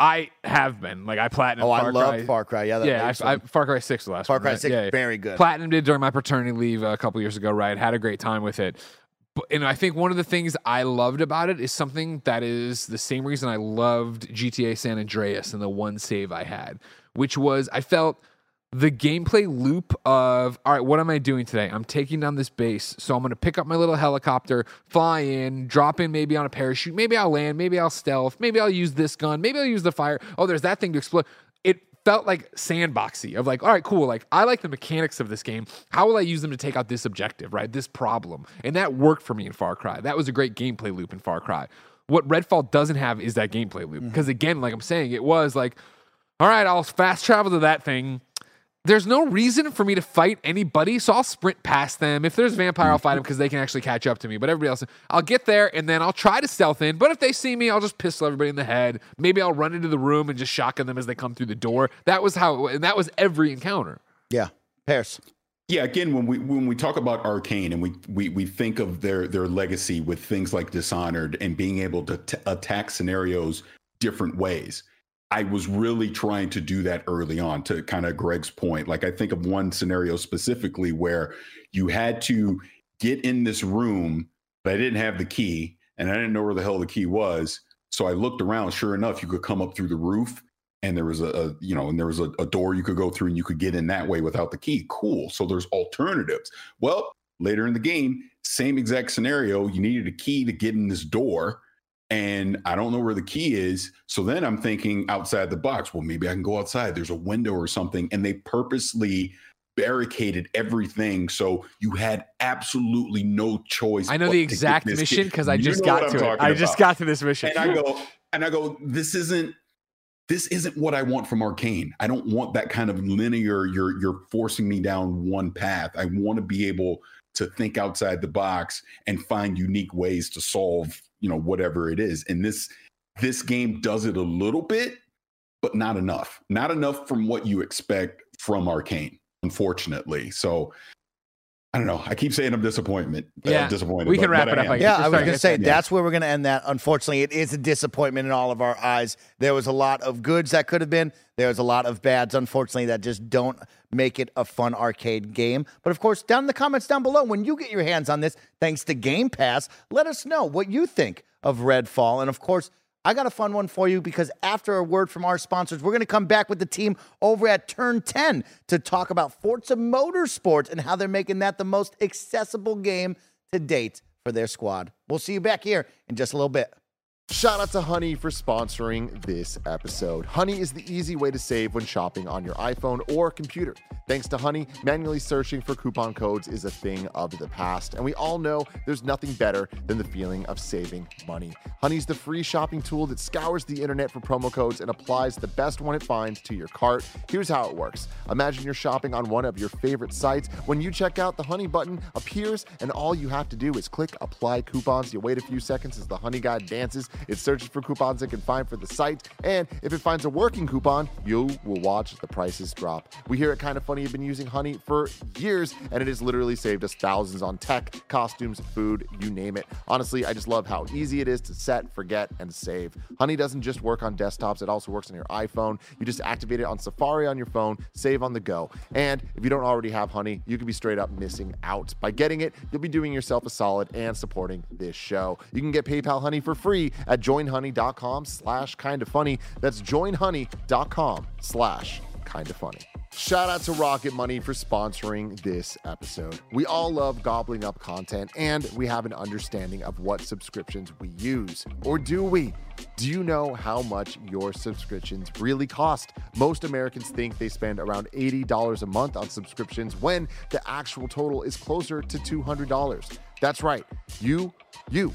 I have been like I platinum. Oh, Far I love Cry. Far Cry. Yeah, that yeah, I, I. Far Cry Six, the last Far one, Cry right? 6, Yeah, yeah. very good. Platinum did during my paternity leave a couple years ago, right? Had a great time with it. But, and I think one of the things I loved about it is something that is the same reason I loved GTA San Andreas and the one save I had, which was I felt the gameplay loop of all right, what am I doing today? I'm taking down this base, so I'm going to pick up my little helicopter, fly in, drop in maybe on a parachute, maybe I'll land, maybe I'll stealth, maybe I'll use this gun, maybe I'll use the fire. Oh, there's that thing to explode. It felt like sandboxy of like, all right, cool. Like I like the mechanics of this game. How will I use them to take out this objective, right? This problem. And that worked for me in Far Cry. That was a great gameplay loop in Far Cry. What Redfall doesn't have is that gameplay loop. Mm-hmm. Because again, like I'm saying, it was like, all right, I'll fast travel to that thing. There's no reason for me to fight anybody, so I'll sprint past them. If there's a vampire, I'll fight them because they can actually catch up to me. But everybody else, I'll get there and then I'll try to stealth in. But if they see me, I'll just pistol everybody in the head. Maybe I'll run into the room and just shotgun them as they come through the door. That was how, and that was every encounter. Yeah. Parris. Yeah, again, when we when we talk about Arkane and we we we think of their their legacy with things like Dishonored and being able to t- attack scenarios different ways. I was really trying to do that early on to kind of Greg's point. Like I think of one scenario specifically where you had to get in this room, but I didn't have the key and I didn't know where the hell the key was. So I looked around. Sure enough, you could come up through the roof and there was a, a you know and there was a, a door you could go through and you could get in that way without the key cool so there's alternatives well later in the game same exact scenario you needed a key to get in this door and i don't know where the key is so then i'm thinking outside the box well maybe i can go outside there's a window or something and they purposely barricaded everything so you had absolutely no choice I know the exact mission because I You just got to it. I just about got to this mission. and I go, and I go, this isn't this isn't what I want from Arkane. I don't want that kind of linear. You're you're forcing me down one path. I want to be able to think outside the box and find unique ways to solve you know whatever it is. And this this game does it a little bit, but not enough. Not enough from what you expect from Arkane, unfortunately. So I don't know. I keep saying I'm disappointment. Uh, Yeah, disappointed. we can but- wrap but it up. I. Yeah, I was going to say that's where we're going to end that. Unfortunately, it is a disappointment in all of our eyes. There was a lot of goods that could have been. There was a lot of bads, unfortunately, that just don't make it a fun arcade game. But of course, down in the comments down below, when you get your hands on this, thanks to Game Pass, let us know what you think of Redfall. And of course, I got a fun one for you because after a word from our sponsors, we're going to come back with the team over at Turn 10 to talk about Forza Motorsports and how they're making that the most accessible game to date for their squad. We'll see you back here in just a little bit. Shout out to Honey for sponsoring this episode. Honey is the easy way to save when shopping on your iPhone or computer. Thanks to Honey, manually searching for coupon codes is a thing of the past, and we all know there's nothing better than the feeling of saving money. Honey's the free shopping tool that scours the internet for promo codes and applies the best one it finds to your cart. Here's how it works Imagine you're shopping on one of your favorite sites. When you check out, the Honey button appears, and all you have to do is click apply coupons. You wait a few seconds as the Honey guide dances. It searches for coupons it can find for the site, and if it finds a working coupon, you will watch the prices drop. We here at Kind of Funny You've been using Honey for years, and it has literally saved us thousands on tech, costumes, food, you name it. Honestly, I just love how easy it is to set, forget, and save. Honey doesn't just work on desktops, it also works on your iPhone. You just activate it on Safari on your phone, save on the go. And if you don't already have Honey, you could be straight up missing out. By getting it, you'll be doing yourself a solid and supporting this show. You can get PayPal Honey for free at joinhoney.com slash kind of funny. That's joinhoney.com slash kind of funny. Shout out to Rocket Money for sponsoring this episode. We all love gobbling up content and we have an understanding of what subscriptions we use. Or do we? Do you know how much your subscriptions really cost? Most Americans think they spend around $80 a month on subscriptions when the actual total is closer to $200. That's right. You, you,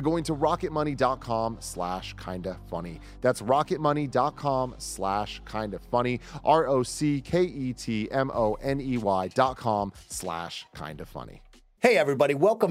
going to rocketmoney.com slash kinda funny. That's rocketmoney.com slash kinda funny. R O C K E T M O N E Y dot com slash kinda funny. Hey, everybody, welcome.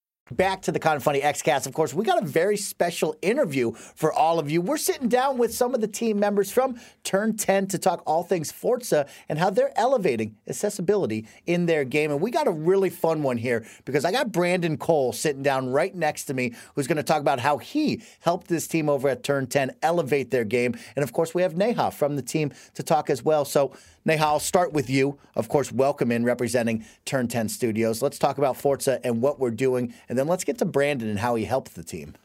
Back to the Kind of Funny Xcast. Of course, we got a very special interview for all of you. We're sitting down with some of the team members from Turn 10 to talk all things Forza and how they're elevating accessibility in their game. And we got a really fun one here because I got Brandon Cole sitting down right next to me who's going to talk about how he helped this team over at Turn 10 elevate their game. And of course, we have Neha from the team to talk as well. So, Neha, I'll start with you. Of course, welcome in representing Turn 10 Studios. Let's talk about Forza and what we're doing, and then let's get to Brandon and how he helped the team.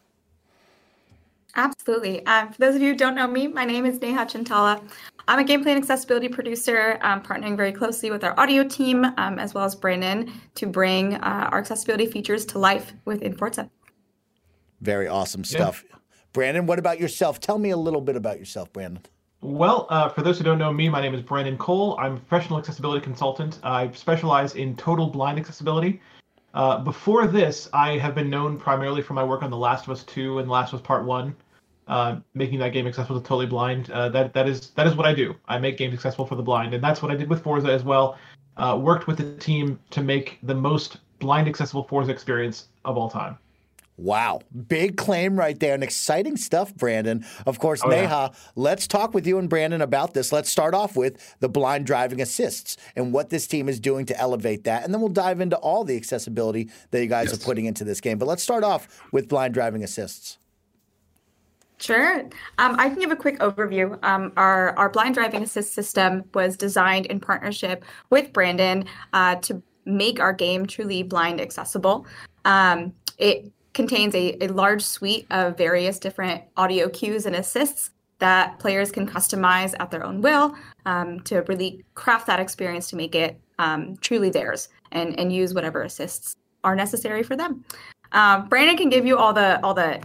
Absolutely. Um, for those of you who don't know me, my name is Neha Chintala. I'm a gameplay and accessibility producer, um, partnering very closely with our audio team um, as well as Brandon to bring uh, our accessibility features to life within Forza. Very awesome stuff. Brandon, what about yourself? Tell me a little bit about yourself, Brandon. Well, uh, for those who don't know me, my name is Brandon Cole. I'm a professional accessibility consultant. I specialize in total blind accessibility. Uh, before this, I have been known primarily for my work on The Last of Us 2 and The Last of Us Part 1, uh, making that game accessible to totally blind. Uh, that that is that is what I do. I make games accessible for the blind, and that's what I did with Forza as well. Uh, worked with the team to make the most blind accessible Forza experience of all time. Wow, big claim right there and exciting stuff, Brandon. Of course, Oh, Neha, yeah. let's talk with you and Brandon about this. Let's start off with the blind driving assists and what this team is doing to elevate that. And then we'll dive into all the accessibility that you guys Yes. are putting into this game. But let's start off with blind driving assists. Sure. Um, I can give a quick overview. Um, our, our blind driving assist system was designed in partnership with Brandon uh, to make our game truly blind accessible. Um, it contains a, a large suite of various different audio cues and assists that players can customize at their own will um, to really craft that experience to make it um, truly theirs and, and use whatever assists are necessary for them. Um, Brandon can give you all the all the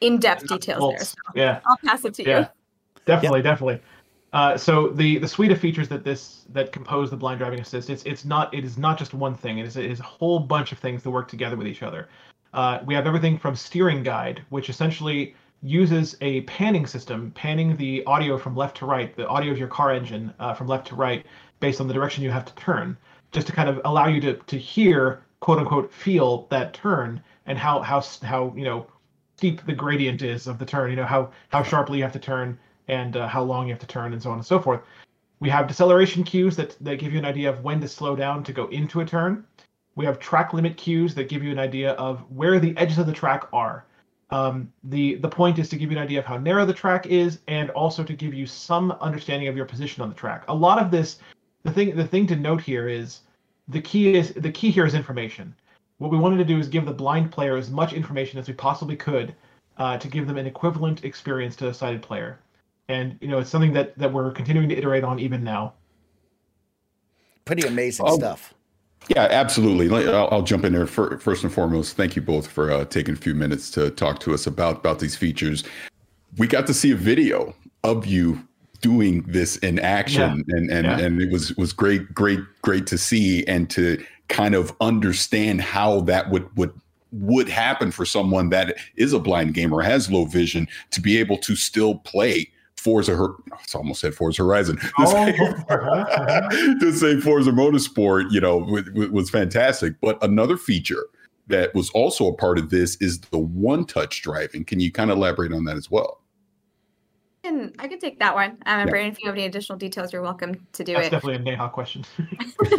in-depth details there. So Yeah. I'll pass it to you. Yeah, definitely, definitely. Uh, so the the suite of features that this that compose the blind driving assist, it's it's not it is not just one thing. It is it is a whole bunch of things that work together with each other. Uh, we have everything from steering guide, which essentially uses a panning system, panning the audio from left to right, the audio of your car engine uh, from left to right, based on the direction you have to turn, just to kind of allow you to to hear quote unquote feel that turn and how how how you know steep the gradient is of the turn. You know how how sharply you have to turn and uh, how long you have to turn, and so on and so forth. We have deceleration cues that that give you an idea of when to slow down to go into a turn. We have track limit cues that give you an idea of where the edges of the track are. Um, the the point is to give you an idea of how narrow the track is, and also to give you some understanding of your position on the track. A lot of this, the thing the thing to note here is the key is the key here is information. What we wanted to do is give the blind player as much information as we possibly could uh, to give them an equivalent experience to a sighted player. And you know, it's something that that we're continuing to iterate on even now. Pretty amazing Oh. stuff. Yeah, absolutely. I'll, I'll jump in there Fir- first and foremost. Thank you both for uh, taking a few minutes to talk to us about about these features. We got to see a video of you doing this in action, and and Yeah. and it was was great, great, great to see and to kind of understand how that would would would happen for someone that is a blind gamer has low vision to be able to still play Forza. Her- it's almost said Forza Horizon. <laughs> To Oh, say- uh-huh, to say Forza Motorsport, you know, w- w- was fantastic. But another feature that was also a part of this is the one-touch driving. Can you kind of elaborate on that as well? And I can take that one. Um, and Yeah. Brandon, if you have any additional details, you're welcome to do That's it. definitely a Neha question. <laughs>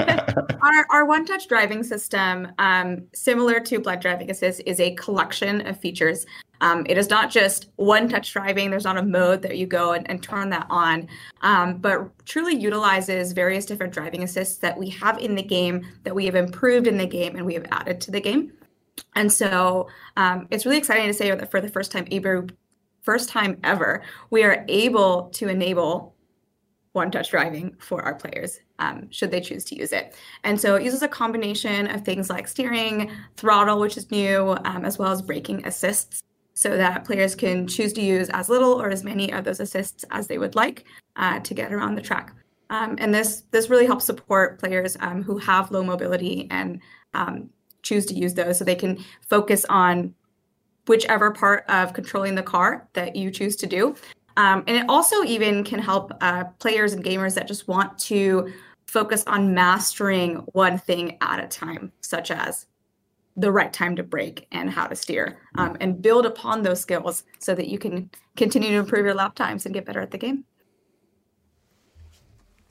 our, our one touch driving system, um, similar to Blind Driving Assist, is a collection of features. Um, it is not just one touch driving, there's not a mode that you go and, and turn that on, um, but truly utilizes various different driving assists that we have in the game, that we have improved in the game, and we have added to the game. And so um, it's really exciting to say that for the first time ever, first time ever, we are able to enable one touch driving for our players um, should they choose to use it. And so it uses a combination of things like steering, throttle, which is new, um, as well as braking assists, so that players can choose to use as little or as many of those assists as they would like uh, to get around the track. Um, and this this really helps support players um, who have low mobility and um, choose to use those, so they can focus on whichever part of controlling the car that you choose to do. Um, and it also even can help uh, players and gamers that just want to focus on mastering one thing at a time, such as the right time to brake and how to steer, um, and build upon those skills so that you can continue to improve your lap times and get better at the game.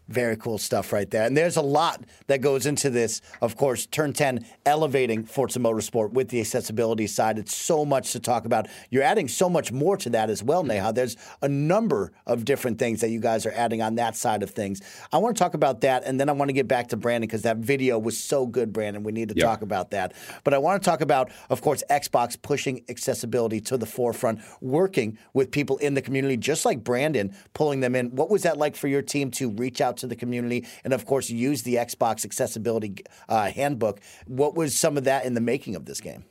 Very cool stuff right there. And there's a lot that goes into this. Of course, Turn 10 elevating Forza Motorsport with the accessibility side. It's so much to talk about. You're adding so much more to that as well, Neha. There's a number of different things that you guys are adding on that side of things. I want to talk about that, and then I want to get back to Brandon because that video was so good, Brandon. We need to Yeah. talk about that. But I want to talk about, of course, Xbox pushing accessibility to the forefront, working with people in the community, just like Brandon, pulling them in. What was that like for your team to reach out to the community and, of course, use the Xbox accessibility uh, handbook? What was some of that in the making of this game?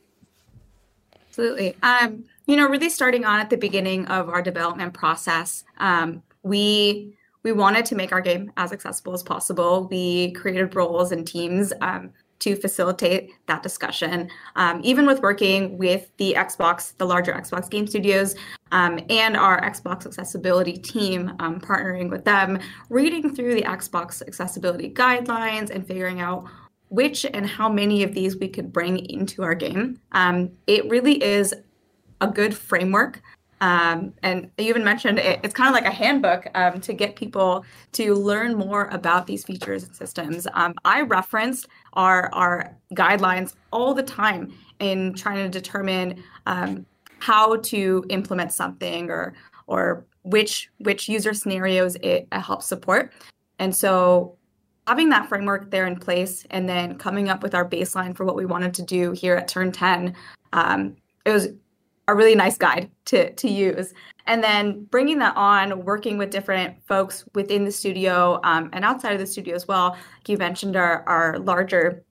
Absolutely. Um, you know, really starting on at the beginning of our development process, um, we we wanted to make our game as accessible as possible. We created roles and teams um, to facilitate that discussion. Um, even with working with the Xbox, the larger Xbox game studios, um, and our Xbox accessibility team, um, partnering with them, reading through the Xbox accessibility guidelines and figuring out which and how many of these we could bring into our game. Um, it really is a good framework. Um, and you even mentioned it, it's kind of like a handbook um, to get people to learn more about these features and systems. Um, I referenced our, our guidelines all the time in trying to determine um, how to implement something or or which which user scenarios it helps support. And so having that framework there in place and then coming up with our baseline for what we wanted to do here at turn 10 um, it was a really nice guide to, to use and then bringing that on working with different folks within the studio um, and outside of the studio as well like you mentioned our, our larger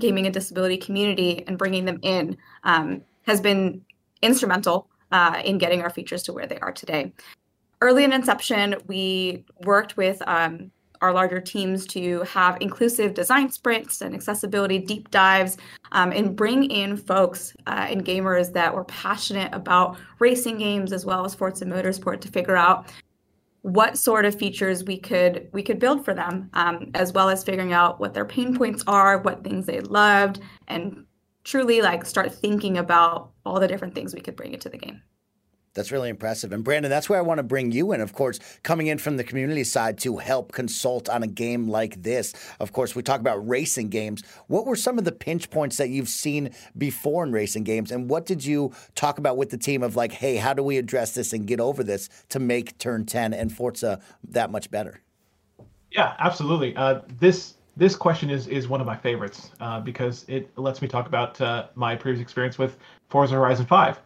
gaming and disability community and bringing them in um, has been instrumental uh, in getting our features to where they are today. Early in inception we worked with um, our larger teams to have inclusive design sprints and accessibility deep dives um, and bring in folks uh, and gamers that were passionate about racing games as well as sports and motorsport to figure out what sort of features we could we could build for them um, as well as figuring out what their pain points are what things they loved and truly like start thinking about all the different things we could bring into the game that's really impressive. And Brandon, that's where I want to bring you in, of course, coming in from the community side to help consult on a game like this. Of course, we talk about racing games. What were some of the pinch points that you've seen before in racing games? And what did you talk about with the team of like, hey, how do we address this and get over this to make Turn 10 and Forza that much better? Yeah, absolutely. Uh, this this question is is one of my favorites uh, because it lets me talk about uh, my previous experience with Forza Horizon 5.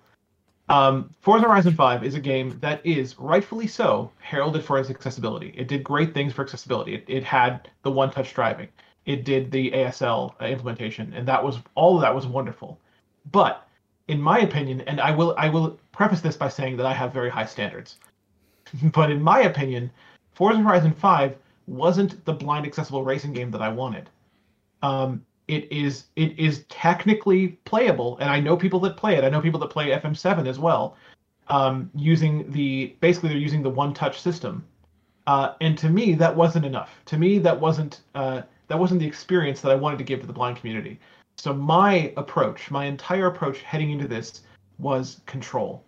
Um, Forza Horizon 5 is a game that is rightfully so heralded for its accessibility. It did great things for accessibility. It, it had the one-touch driving. It did the ASL uh, implementation, and that was all of that was wonderful. But in my opinion, and I will I will preface this by saying that I have very high standards. <laughs> but in my opinion, Forza Horizon 5 wasn't the blind accessible racing game that I wanted. Um, it is it is technically playable, and I know people that play it. I know people that play FM7 as well, um, using the basically they're using the one-touch system. Uh, and to me, that wasn't enough. To me, that wasn't uh, that wasn't the experience that I wanted to give to the blind community. So my approach, my entire approach heading into this was control,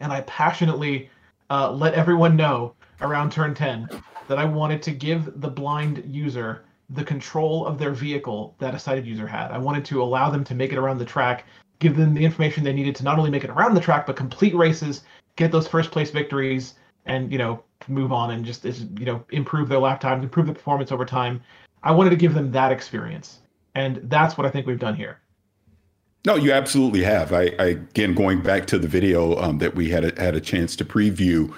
and I passionately uh, let everyone know around turn 10 that I wanted to give the blind user the control of their vehicle that a sighted user had. I wanted to allow them to make it around the track, give them the information they needed to not only make it around the track but complete races, get those first place victories, and you know move on and just you know improve their lap times, improve the performance over time. I wanted to give them that experience, and that's what I think we've done here. No, you absolutely have. I, I again going back to the video um, that we had a, had a chance to preview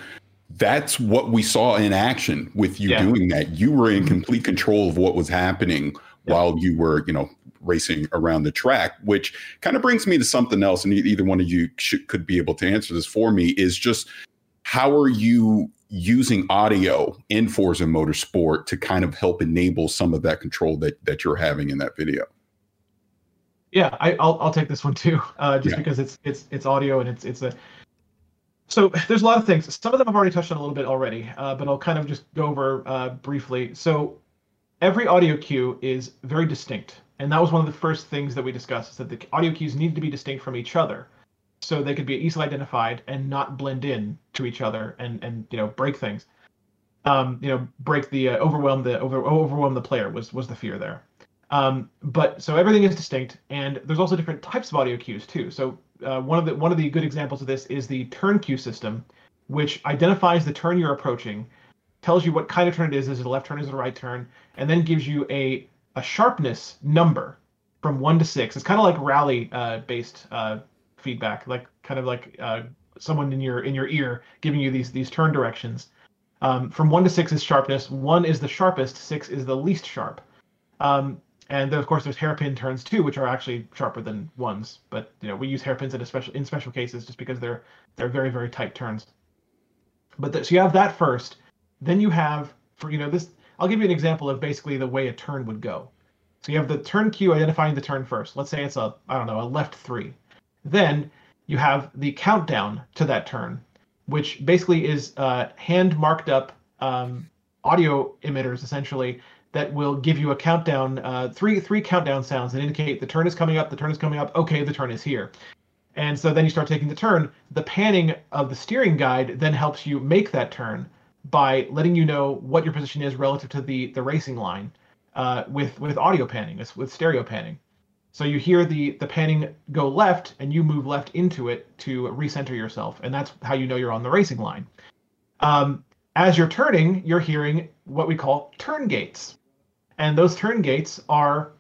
that's what we saw in action with you yeah. doing that. You were in mm-hmm. complete control of what was happening yeah. while you were, you know, racing around the track, which kind of brings me to something else. And either one of you should, could be able to answer this for me is just how are you using audio in Forza Motorsport to kind of help enable some of that control that, that you're having in that video? Yeah, I, will I'll take this one too, uh, just yeah. because it's it's it's audio and it's it's a so there's a lot of things. Some of them I've already touched on a little bit already, uh, but I'll kind of just go over uh, briefly. So every audio cue is very distinct, and that was one of the first things that we discussed: is that the audio cues need to be distinct from each other, so they could be easily identified and not blend in to each other and and you know break things. Um, you know, break the uh, overwhelm the over overwhelm the player was was the fear there. Um, but so everything is distinct, and there's also different types of audio cues too. So uh, one of the one of the good examples of this is the turn cue system, which identifies the turn you're approaching, tells you what kind of turn it is, is it a left turn, is it a right turn, and then gives you a a sharpness number from one to six. It's kind of like rally uh, based uh, feedback, like kind of like uh, someone in your in your ear giving you these these turn directions. Um, from one to six is sharpness. One is the sharpest. Six is the least sharp. Um, and then of course there's hairpin turns too, which are actually sharper than ones. But you know we use hairpins in special in special cases just because they're they're very very tight turns. But the, so you have that first, then you have for you know this. I'll give you an example of basically the way a turn would go. So you have the turn cue identifying the turn first. Let's say it's a I don't know a left three. Then you have the countdown to that turn, which basically is uh, hand marked up um, audio emitters essentially that will give you a countdown, uh, three three countdown sounds that indicate the turn is coming up, the turn is coming up. Okay, the turn is here. And so then you start taking the turn. The panning of the steering guide then helps you make that turn by letting you know what your position is relative to the the racing line uh, with with audio panning, with stereo panning. So you hear the the panning go left, and you move left into it to recenter yourself, and that's how you know you're on the racing line. Um, as you're turning, you're hearing what we call turn gates, and those turn gates are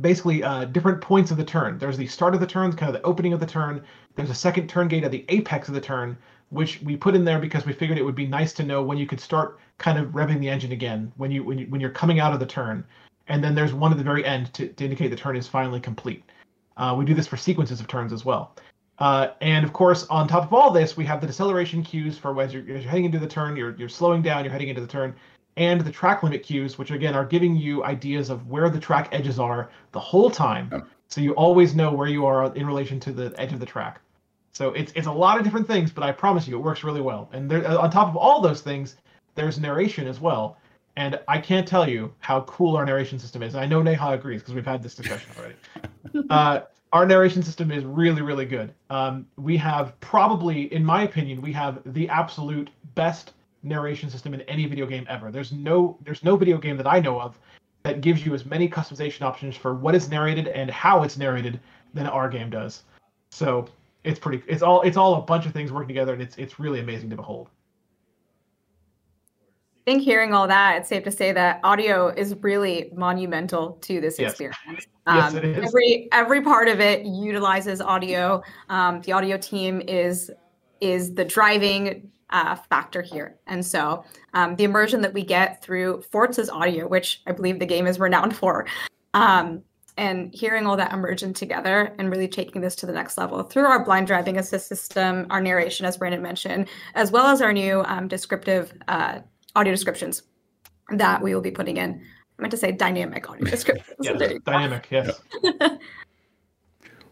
basically uh, different points of the turn. There's the start of the turn, kind of the opening of the turn. There's a second turn gate at the apex of the turn, which we put in there because we figured it would be nice to know when you could start kind of revving the engine again when you when you when you're coming out of the turn and then there's one at the very end to, to indicate the turn is finally complete. Uh, we do this for sequences of turns as well. Uh, and of course, on top of all this, we have the deceleration cues for as you're, you're, heading into the turn, you're, you're slowing down, you're heading into the turn, and the track limit cues, which again are giving you ideas of where the track edges are the whole time. So you always know where you are in relation to the edge of the track. So it's it's a lot of different things, but I promise you, it works really well. And there, on top of all those things, there's narration as well. And I can't tell you how cool our narration system is. I know Neha agrees because we've had this discussion already. <laughs> uh, our narration system is really, really good. Um, we have probably, in my opinion, we have the absolute best narration system in any video game ever. There's no, there's no video game that I know of that gives you as many customization options for what is narrated and how it's narrated than our game does. So it's pretty, it's all, it's all a bunch of things working together, and it's, it's really amazing to behold. I think hearing all that, it's safe to say that audio is really monumental to this yes. experience. Um, yes, it is. Every every part of it utilizes audio. Um, the audio team is is the driving uh, factor here, and so um, the immersion that we get through Forza's audio, which I believe the game is renowned <laughs> for, um, and hearing all that immersion together and really taking this to the next level through our blind driving assist system, our narration, as Brandon mentioned, as well as our new um, descriptive uh, audio descriptions that we will be putting in. I meant to say dynamic audio <laughs> descriptions. yeah, dynamic, yes. <laughs>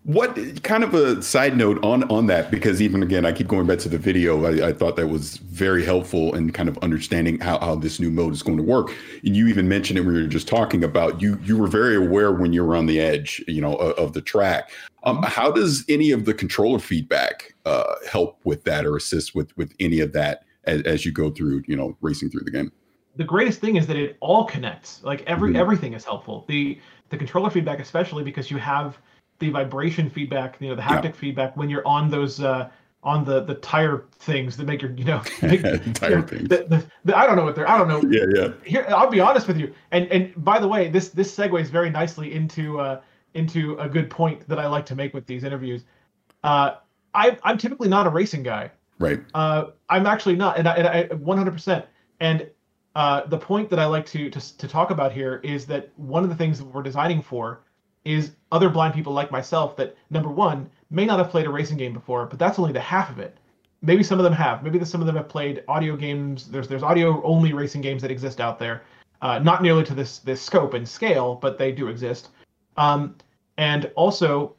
What kind of a side note on on that? Because even again, I keep going back to the video. I, I, thought that was very helpful in kind of understanding how, how this new mode is going to work. And you even mentioned it when you were just talking about you. You were very aware when you were on the edge, you know, of, of the track. Um, mm-hmm. how does any of the controller feedback uh, help with that or assist with with any of that as, as you go through, you know, racing through the game. The greatest thing is that it all connects. Like every mm-hmm. everything is helpful. The the controller feedback, especially because you have the vibration feedback, you know, the haptic yeah. feedback when you're on those uh, on the the tire things that make your you know, <laughs> <laughs> make, tire you know, things. The, the, the, I don't know what they're I don't know. Yeah, yeah. Here, I'll be honest with you. And and by the way, this this segues very nicely into uh, into a good point that I like to make with these interviews. Uh, I I'm typically not a racing guy. Right. Uh, I'm actually not, and I, and I 100%. And uh, the point that I like to, to to talk about here is that one of the things that we're designing for is other blind people like myself that number one may not have played a racing game before, but that's only the half of it. Maybe some of them have. Maybe some of them have played audio games. There's there's audio only racing games that exist out there, uh, not nearly to this this scope and scale, but they do exist. Um, and also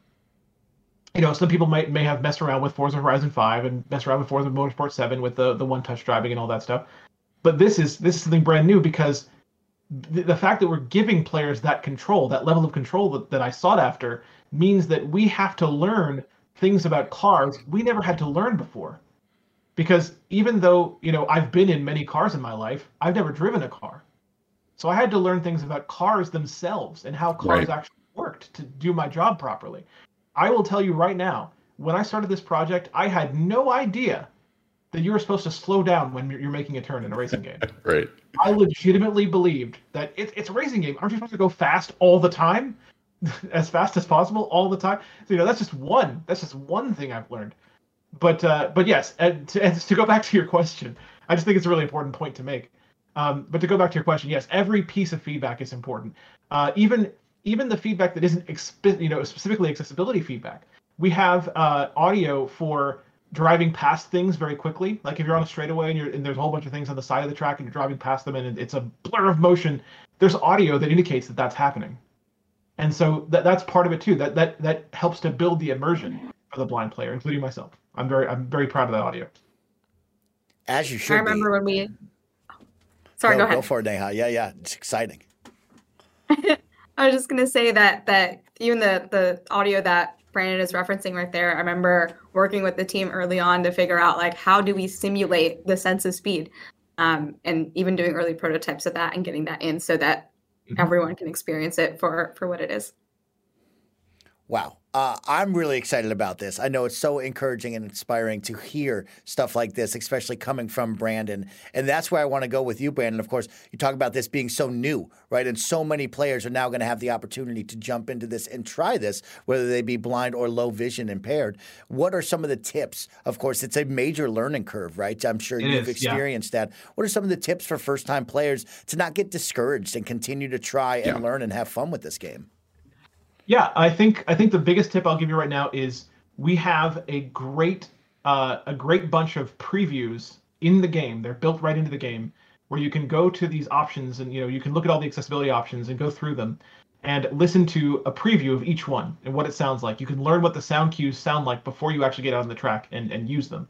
you know, some people might may have messed around with Forza Horizon 5 and messed around with Forza Motorsport 7 with the the one touch driving and all that stuff. But this is this is something brand new because the, the fact that we're giving players that control, that level of control that, that I sought after, means that we have to learn things about cars we never had to learn before. Because even though, you know, I've been in many cars in my life, I've never driven a car. So I had to learn things about cars themselves and how cars right. actually worked to do my job properly. I will tell you right now, when I started this project, I had no idea that you were supposed to slow down when you're making a turn in a racing game. <laughs> right. I legitimately believed that it, it's a racing game. Aren't you supposed to go fast all the time? <laughs> as fast as possible all the time? So, you know, that's just one. That's just one thing I've learned. But uh, but yes, and to, and to go back to your question, I just think it's a really important point to make. Um, but to go back to your question, yes, every piece of feedback is important. Uh, even even the feedback that isn't expi- you know specifically accessibility feedback. We have uh, audio for driving past things very quickly. Like if you're on a straightaway and, you're, and there's a whole bunch of things on the side of the track and you're driving past them and it's a blur of motion, there's audio that indicates that that's happening. And so that, that's part of it too. That that that helps to build the immersion for the blind player, including myself. I'm very I'm very proud of that audio. As you should. I remember be. when we Sorry, go, go ahead. Go for it, Neha. Yeah, yeah. It's exciting. <laughs> I was just gonna say that that even the the audio that Brandon is referencing right there, I remember working with the team early on to figure out like how do we simulate the sense of speed, um, and even doing early prototypes of that and getting that in so that Mhm. everyone can experience it for for what it is. Wow. Uh, I'm really excited about this. I know it's so encouraging and inspiring to hear stuff like this, especially coming from Brandon. And that's where I want to go with you, Brandon. Of course, you talk about this being so new, right? And so many players are now going to have the opportunity to jump into this and try this, whether they be blind or low vision impaired. What are some of the tips? Of course, it's a major learning curve, right? I'm sure It you've is, yeah. experienced that. What are some of the tips for first time players to not get discouraged and continue to try and Yeah. learn and have fun with this game? Yeah, I think I think the biggest tip I'll give you right now is we have a great uh, a great bunch of previews in the game. They're built right into the game where you can go to these options and you know you can look at all the accessibility options and go through them and listen to a preview of each one and what it sounds like. You can learn what the sound cues sound like before you actually get out on the track and, and use them.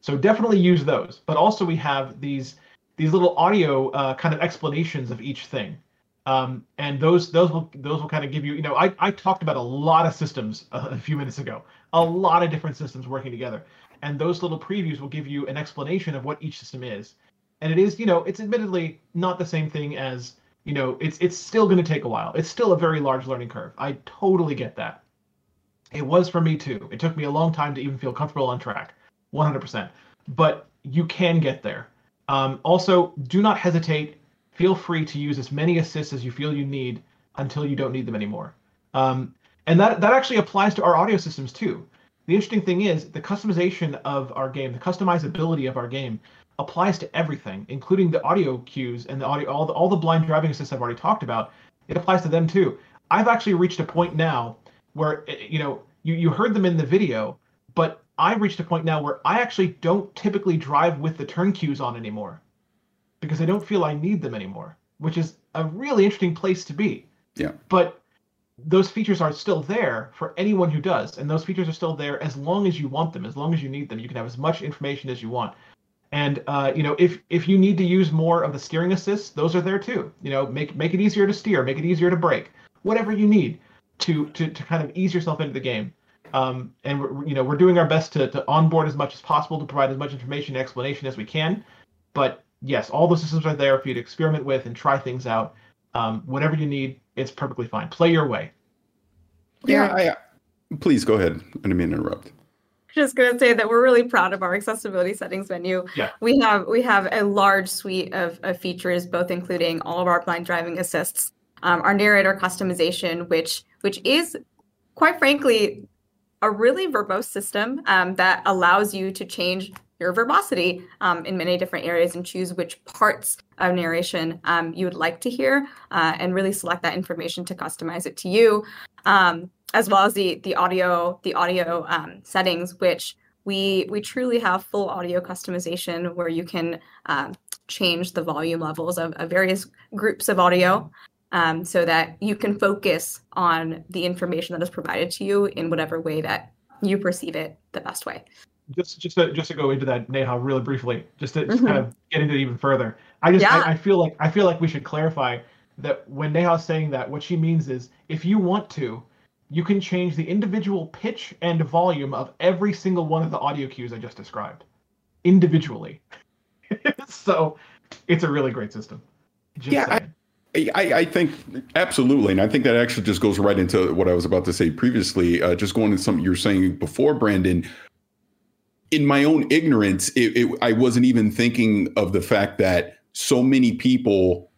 So definitely use those. But also we have these these little audio uh, kind of explanations of each thing um, and those those will those will kind of give you you know I, I talked about a lot of systems uh, a few minutes ago. A lot of different systems working together. And those little previews will give you an explanation of what each system is. And it is you know it's admittedly not the same thing as you know it's it's still going to take a while. It's still a very large learning curve. I totally get that. It was for me too. It took me a long time to even feel comfortable on track. 100% but you can get there. Um, also do not hesitate feel free to use as many assists as you feel you need until you don't need them anymore. Um, and that that actually applies to our audio systems too. The interesting thing is the customization of our game, the customizability of our game, applies to everything, including the audio cues and the audio, all the all the blind driving assists I've already talked about. It applies to them too. I've actually reached a point now where eh, you know you you heard them in the video, but I've reached a point now where I actually don't typically drive with the turn cues on anymore because I don't feel I need them anymore, which is a really interesting place to be. Yeah. But those features are still there for anyone who does, and those features are still there as long as you want them, as long as you need them. You can have as much information as you want. And uh, you know, if if you need to use more of the steering assists, those are there too. You know, make make it easier to steer, make it easier to brake, whatever you need to to to kind of ease yourself into the game. Um, and we're you know we're doing our best to to onboard as much as possible to provide as much information and explanation as we can. But yes, all the systems are there for you to experiment with and try things out. Um, whatever you need, it's perfectly fine. Play your way. Yeah, I, please go ahead. I didn't mean to interrupt. just going to say that we're really proud of our accessibility settings menu. Yeah. We have we have a large suite of, of features, both including all of our blind driving assists, um, our narrator customization, which which is quite frankly a really verbose system um, that allows you to change your verbosity um, in many different areas and choose which parts of narration um, you would like to hear uh, and really select that information to customize it to you um, as well as the the audio the audio um, settings which we we truly have full audio customization where you can um, change the volume levels of, of various groups of audio um, so that you can focus on the information that is provided to you in whatever way that you perceive it the best way Just just to, just to go into that, Neha, really briefly, just to just Mhm. kind of get into it even further. I just Yeah. I, I feel like I feel like we should clarify that when Neha's saying that, what she means is if you want to, you can change the individual pitch and volume of every single one of the audio cues I just described individually. <laughs> so it's a really great system. Just Yeah, I- saying. I, I think absolutely, and I think that actually just goes right into what I was about to say previously. Uh, just going into something you were saying before, Brandon. In my own ignorance, it, it, I wasn't even thinking of the fact that so many people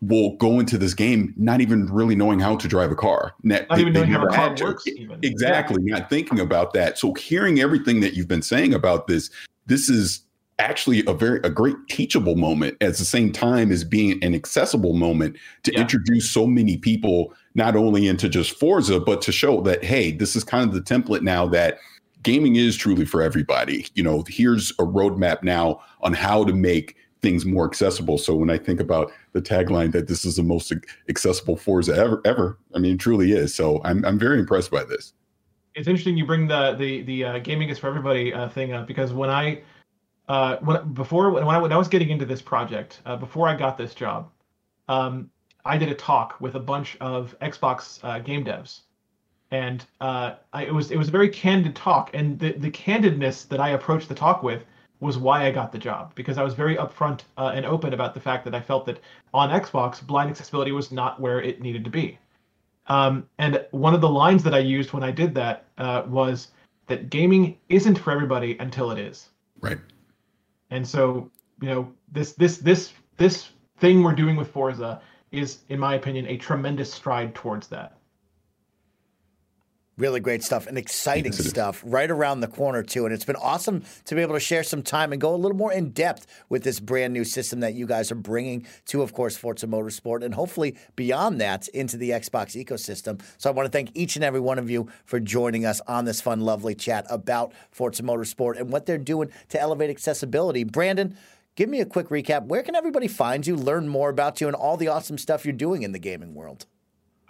will go into this game not even really knowing how to drive a car. Not, even knowing how a car works even. Exactly, not thinking about that. So hearing everything that you've been saying about this, this is actually a very a great teachable moment at the same time as being an accessible moment to Yeah. introduce so many people not only into just Forza but to show that hey this is kind of the template now that gaming is truly for everybody. You know here's a roadmap now on how to make things more accessible. So when i think about the tagline that this is the most accessible Forza ever ever i mean it truly is. So i'm i'm very impressed by this. It's interesting you bring the the the uh, gaming is for everybody uh, thing up because when I uh, when before when I, when I was getting into this project, uh, before I got this job, um, I did a talk with a bunch of Xbox uh, game devs, and uh, I, it was it was a very candid talk, and the the candidness that I approached the talk with was why I got the job because I was very upfront uh, and open about the fact that I felt that on Xbox blind accessibility was not where it needed to be. Um, and one of the lines that I used when I did that uh, was that gaming isn't for everybody until it is. Right. And so, you know, this this this this thing we're doing with Forza is, in my opinion, a tremendous stride towards that. Really great stuff and exciting stuff right around the corner, too. And it's been awesome to be able to share some time and go a little more in depth with this brand new system that you guys are bringing to, of course, Forza Motorsport and hopefully beyond that into the Xbox ecosystem. So I want to thank each and every one of you for joining us on this fun, lovely chat about Forza Motorsport and what they're doing to elevate accessibility. Brandon, give me a quick recap. Where can everybody find you, learn more about you, and all the awesome stuff you're doing in the gaming world?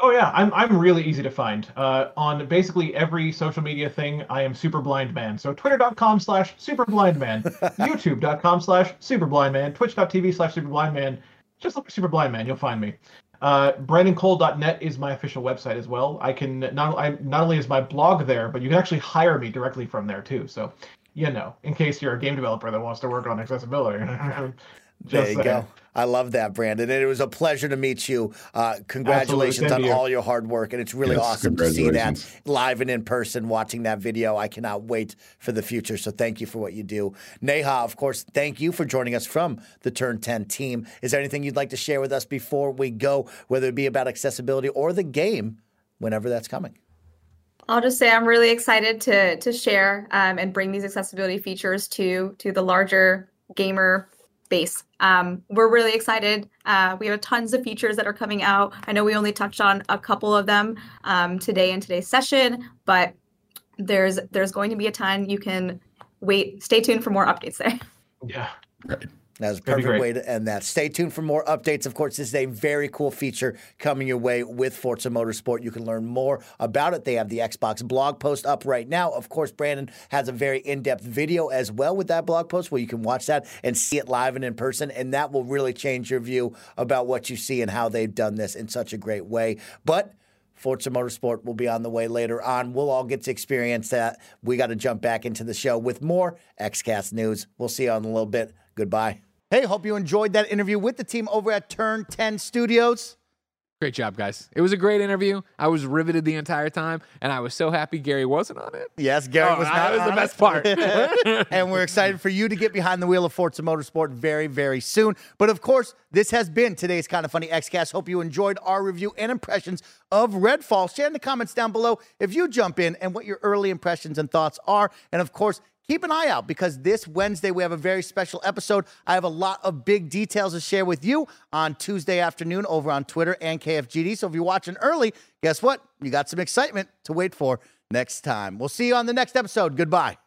Oh yeah, I'm I'm really easy to find. Uh, on basically every social media thing, I am super blind man. So twitter.com slash super blind man, <laughs> youtube.com slash super blind man, twitch.tv slash super blind man. Just look for super blind man, you'll find me. Uh, BrandonCole.net is my official website as well. I can not I not only is my blog there, but you can actually hire me directly from there too. So, you know, in case you're a game developer that wants to work on accessibility. <laughs> <laughs> Just there you saying. go. I love that, Brandon. And it was a pleasure to meet you. Uh, congratulations on you. all your hard work. And it's really Yes, awesome to see that live and in person, watching that video. I cannot wait for the future. So thank you for what you do. Neha, of course, thank you for joining us from the Turn 10 team. Is there anything you'd like to share with us before we go, whether it be about accessibility or the game, whenever that's coming? I'll just say I'm really excited to to share um, and bring these accessibility features to to the larger gamer base. Um, we're really excited. Uh, we have tons of features that are coming out. I know we only touched on a couple of them um, today in today's session, but there's there's going to be a ton. You can wait. Stay tuned for more updates there. Yeah. Right. That was a perfect way to end that. Stay tuned for more updates. Of course, this is a very cool feature coming your way with Forza Motorsport. You can learn more about it. They have the Xbox blog post up right now. Of course, Brandon has a very in depth video as well with that blog post where you can watch that and see it live and in person. And that will really change your view about what you see and how they've done this in such a great way. But Forza Motorsport will be on the way later on. We'll all get to experience that. We got to jump back into the show with more XCast news. We'll see you in a little bit. Goodbye. Hey, hope you enjoyed that interview with the team over at Turn 10 Studios. Great job, guys. It was a great interview. I was riveted the entire time, and I was so happy Gary wasn't on it. Yes, Gary Oh, was that not was the best part. <laughs> and we're excited for you to get behind the wheel of Forza Motorsport very, very soon. But of course, this has been today's Kinda Funny XCast. Hope you enjoyed our review and impressions of Redfall. Share in the comments down below if you jump in and what your early impressions and thoughts are. And of course, keep an eye out because this Wednesday we have a very special episode. I have a lot of big details to share with you on Tuesday afternoon over on Twitter and KFGD. So if you're watching early, guess what? You got some excitement to wait for next time. We'll see you on the next episode. Goodbye.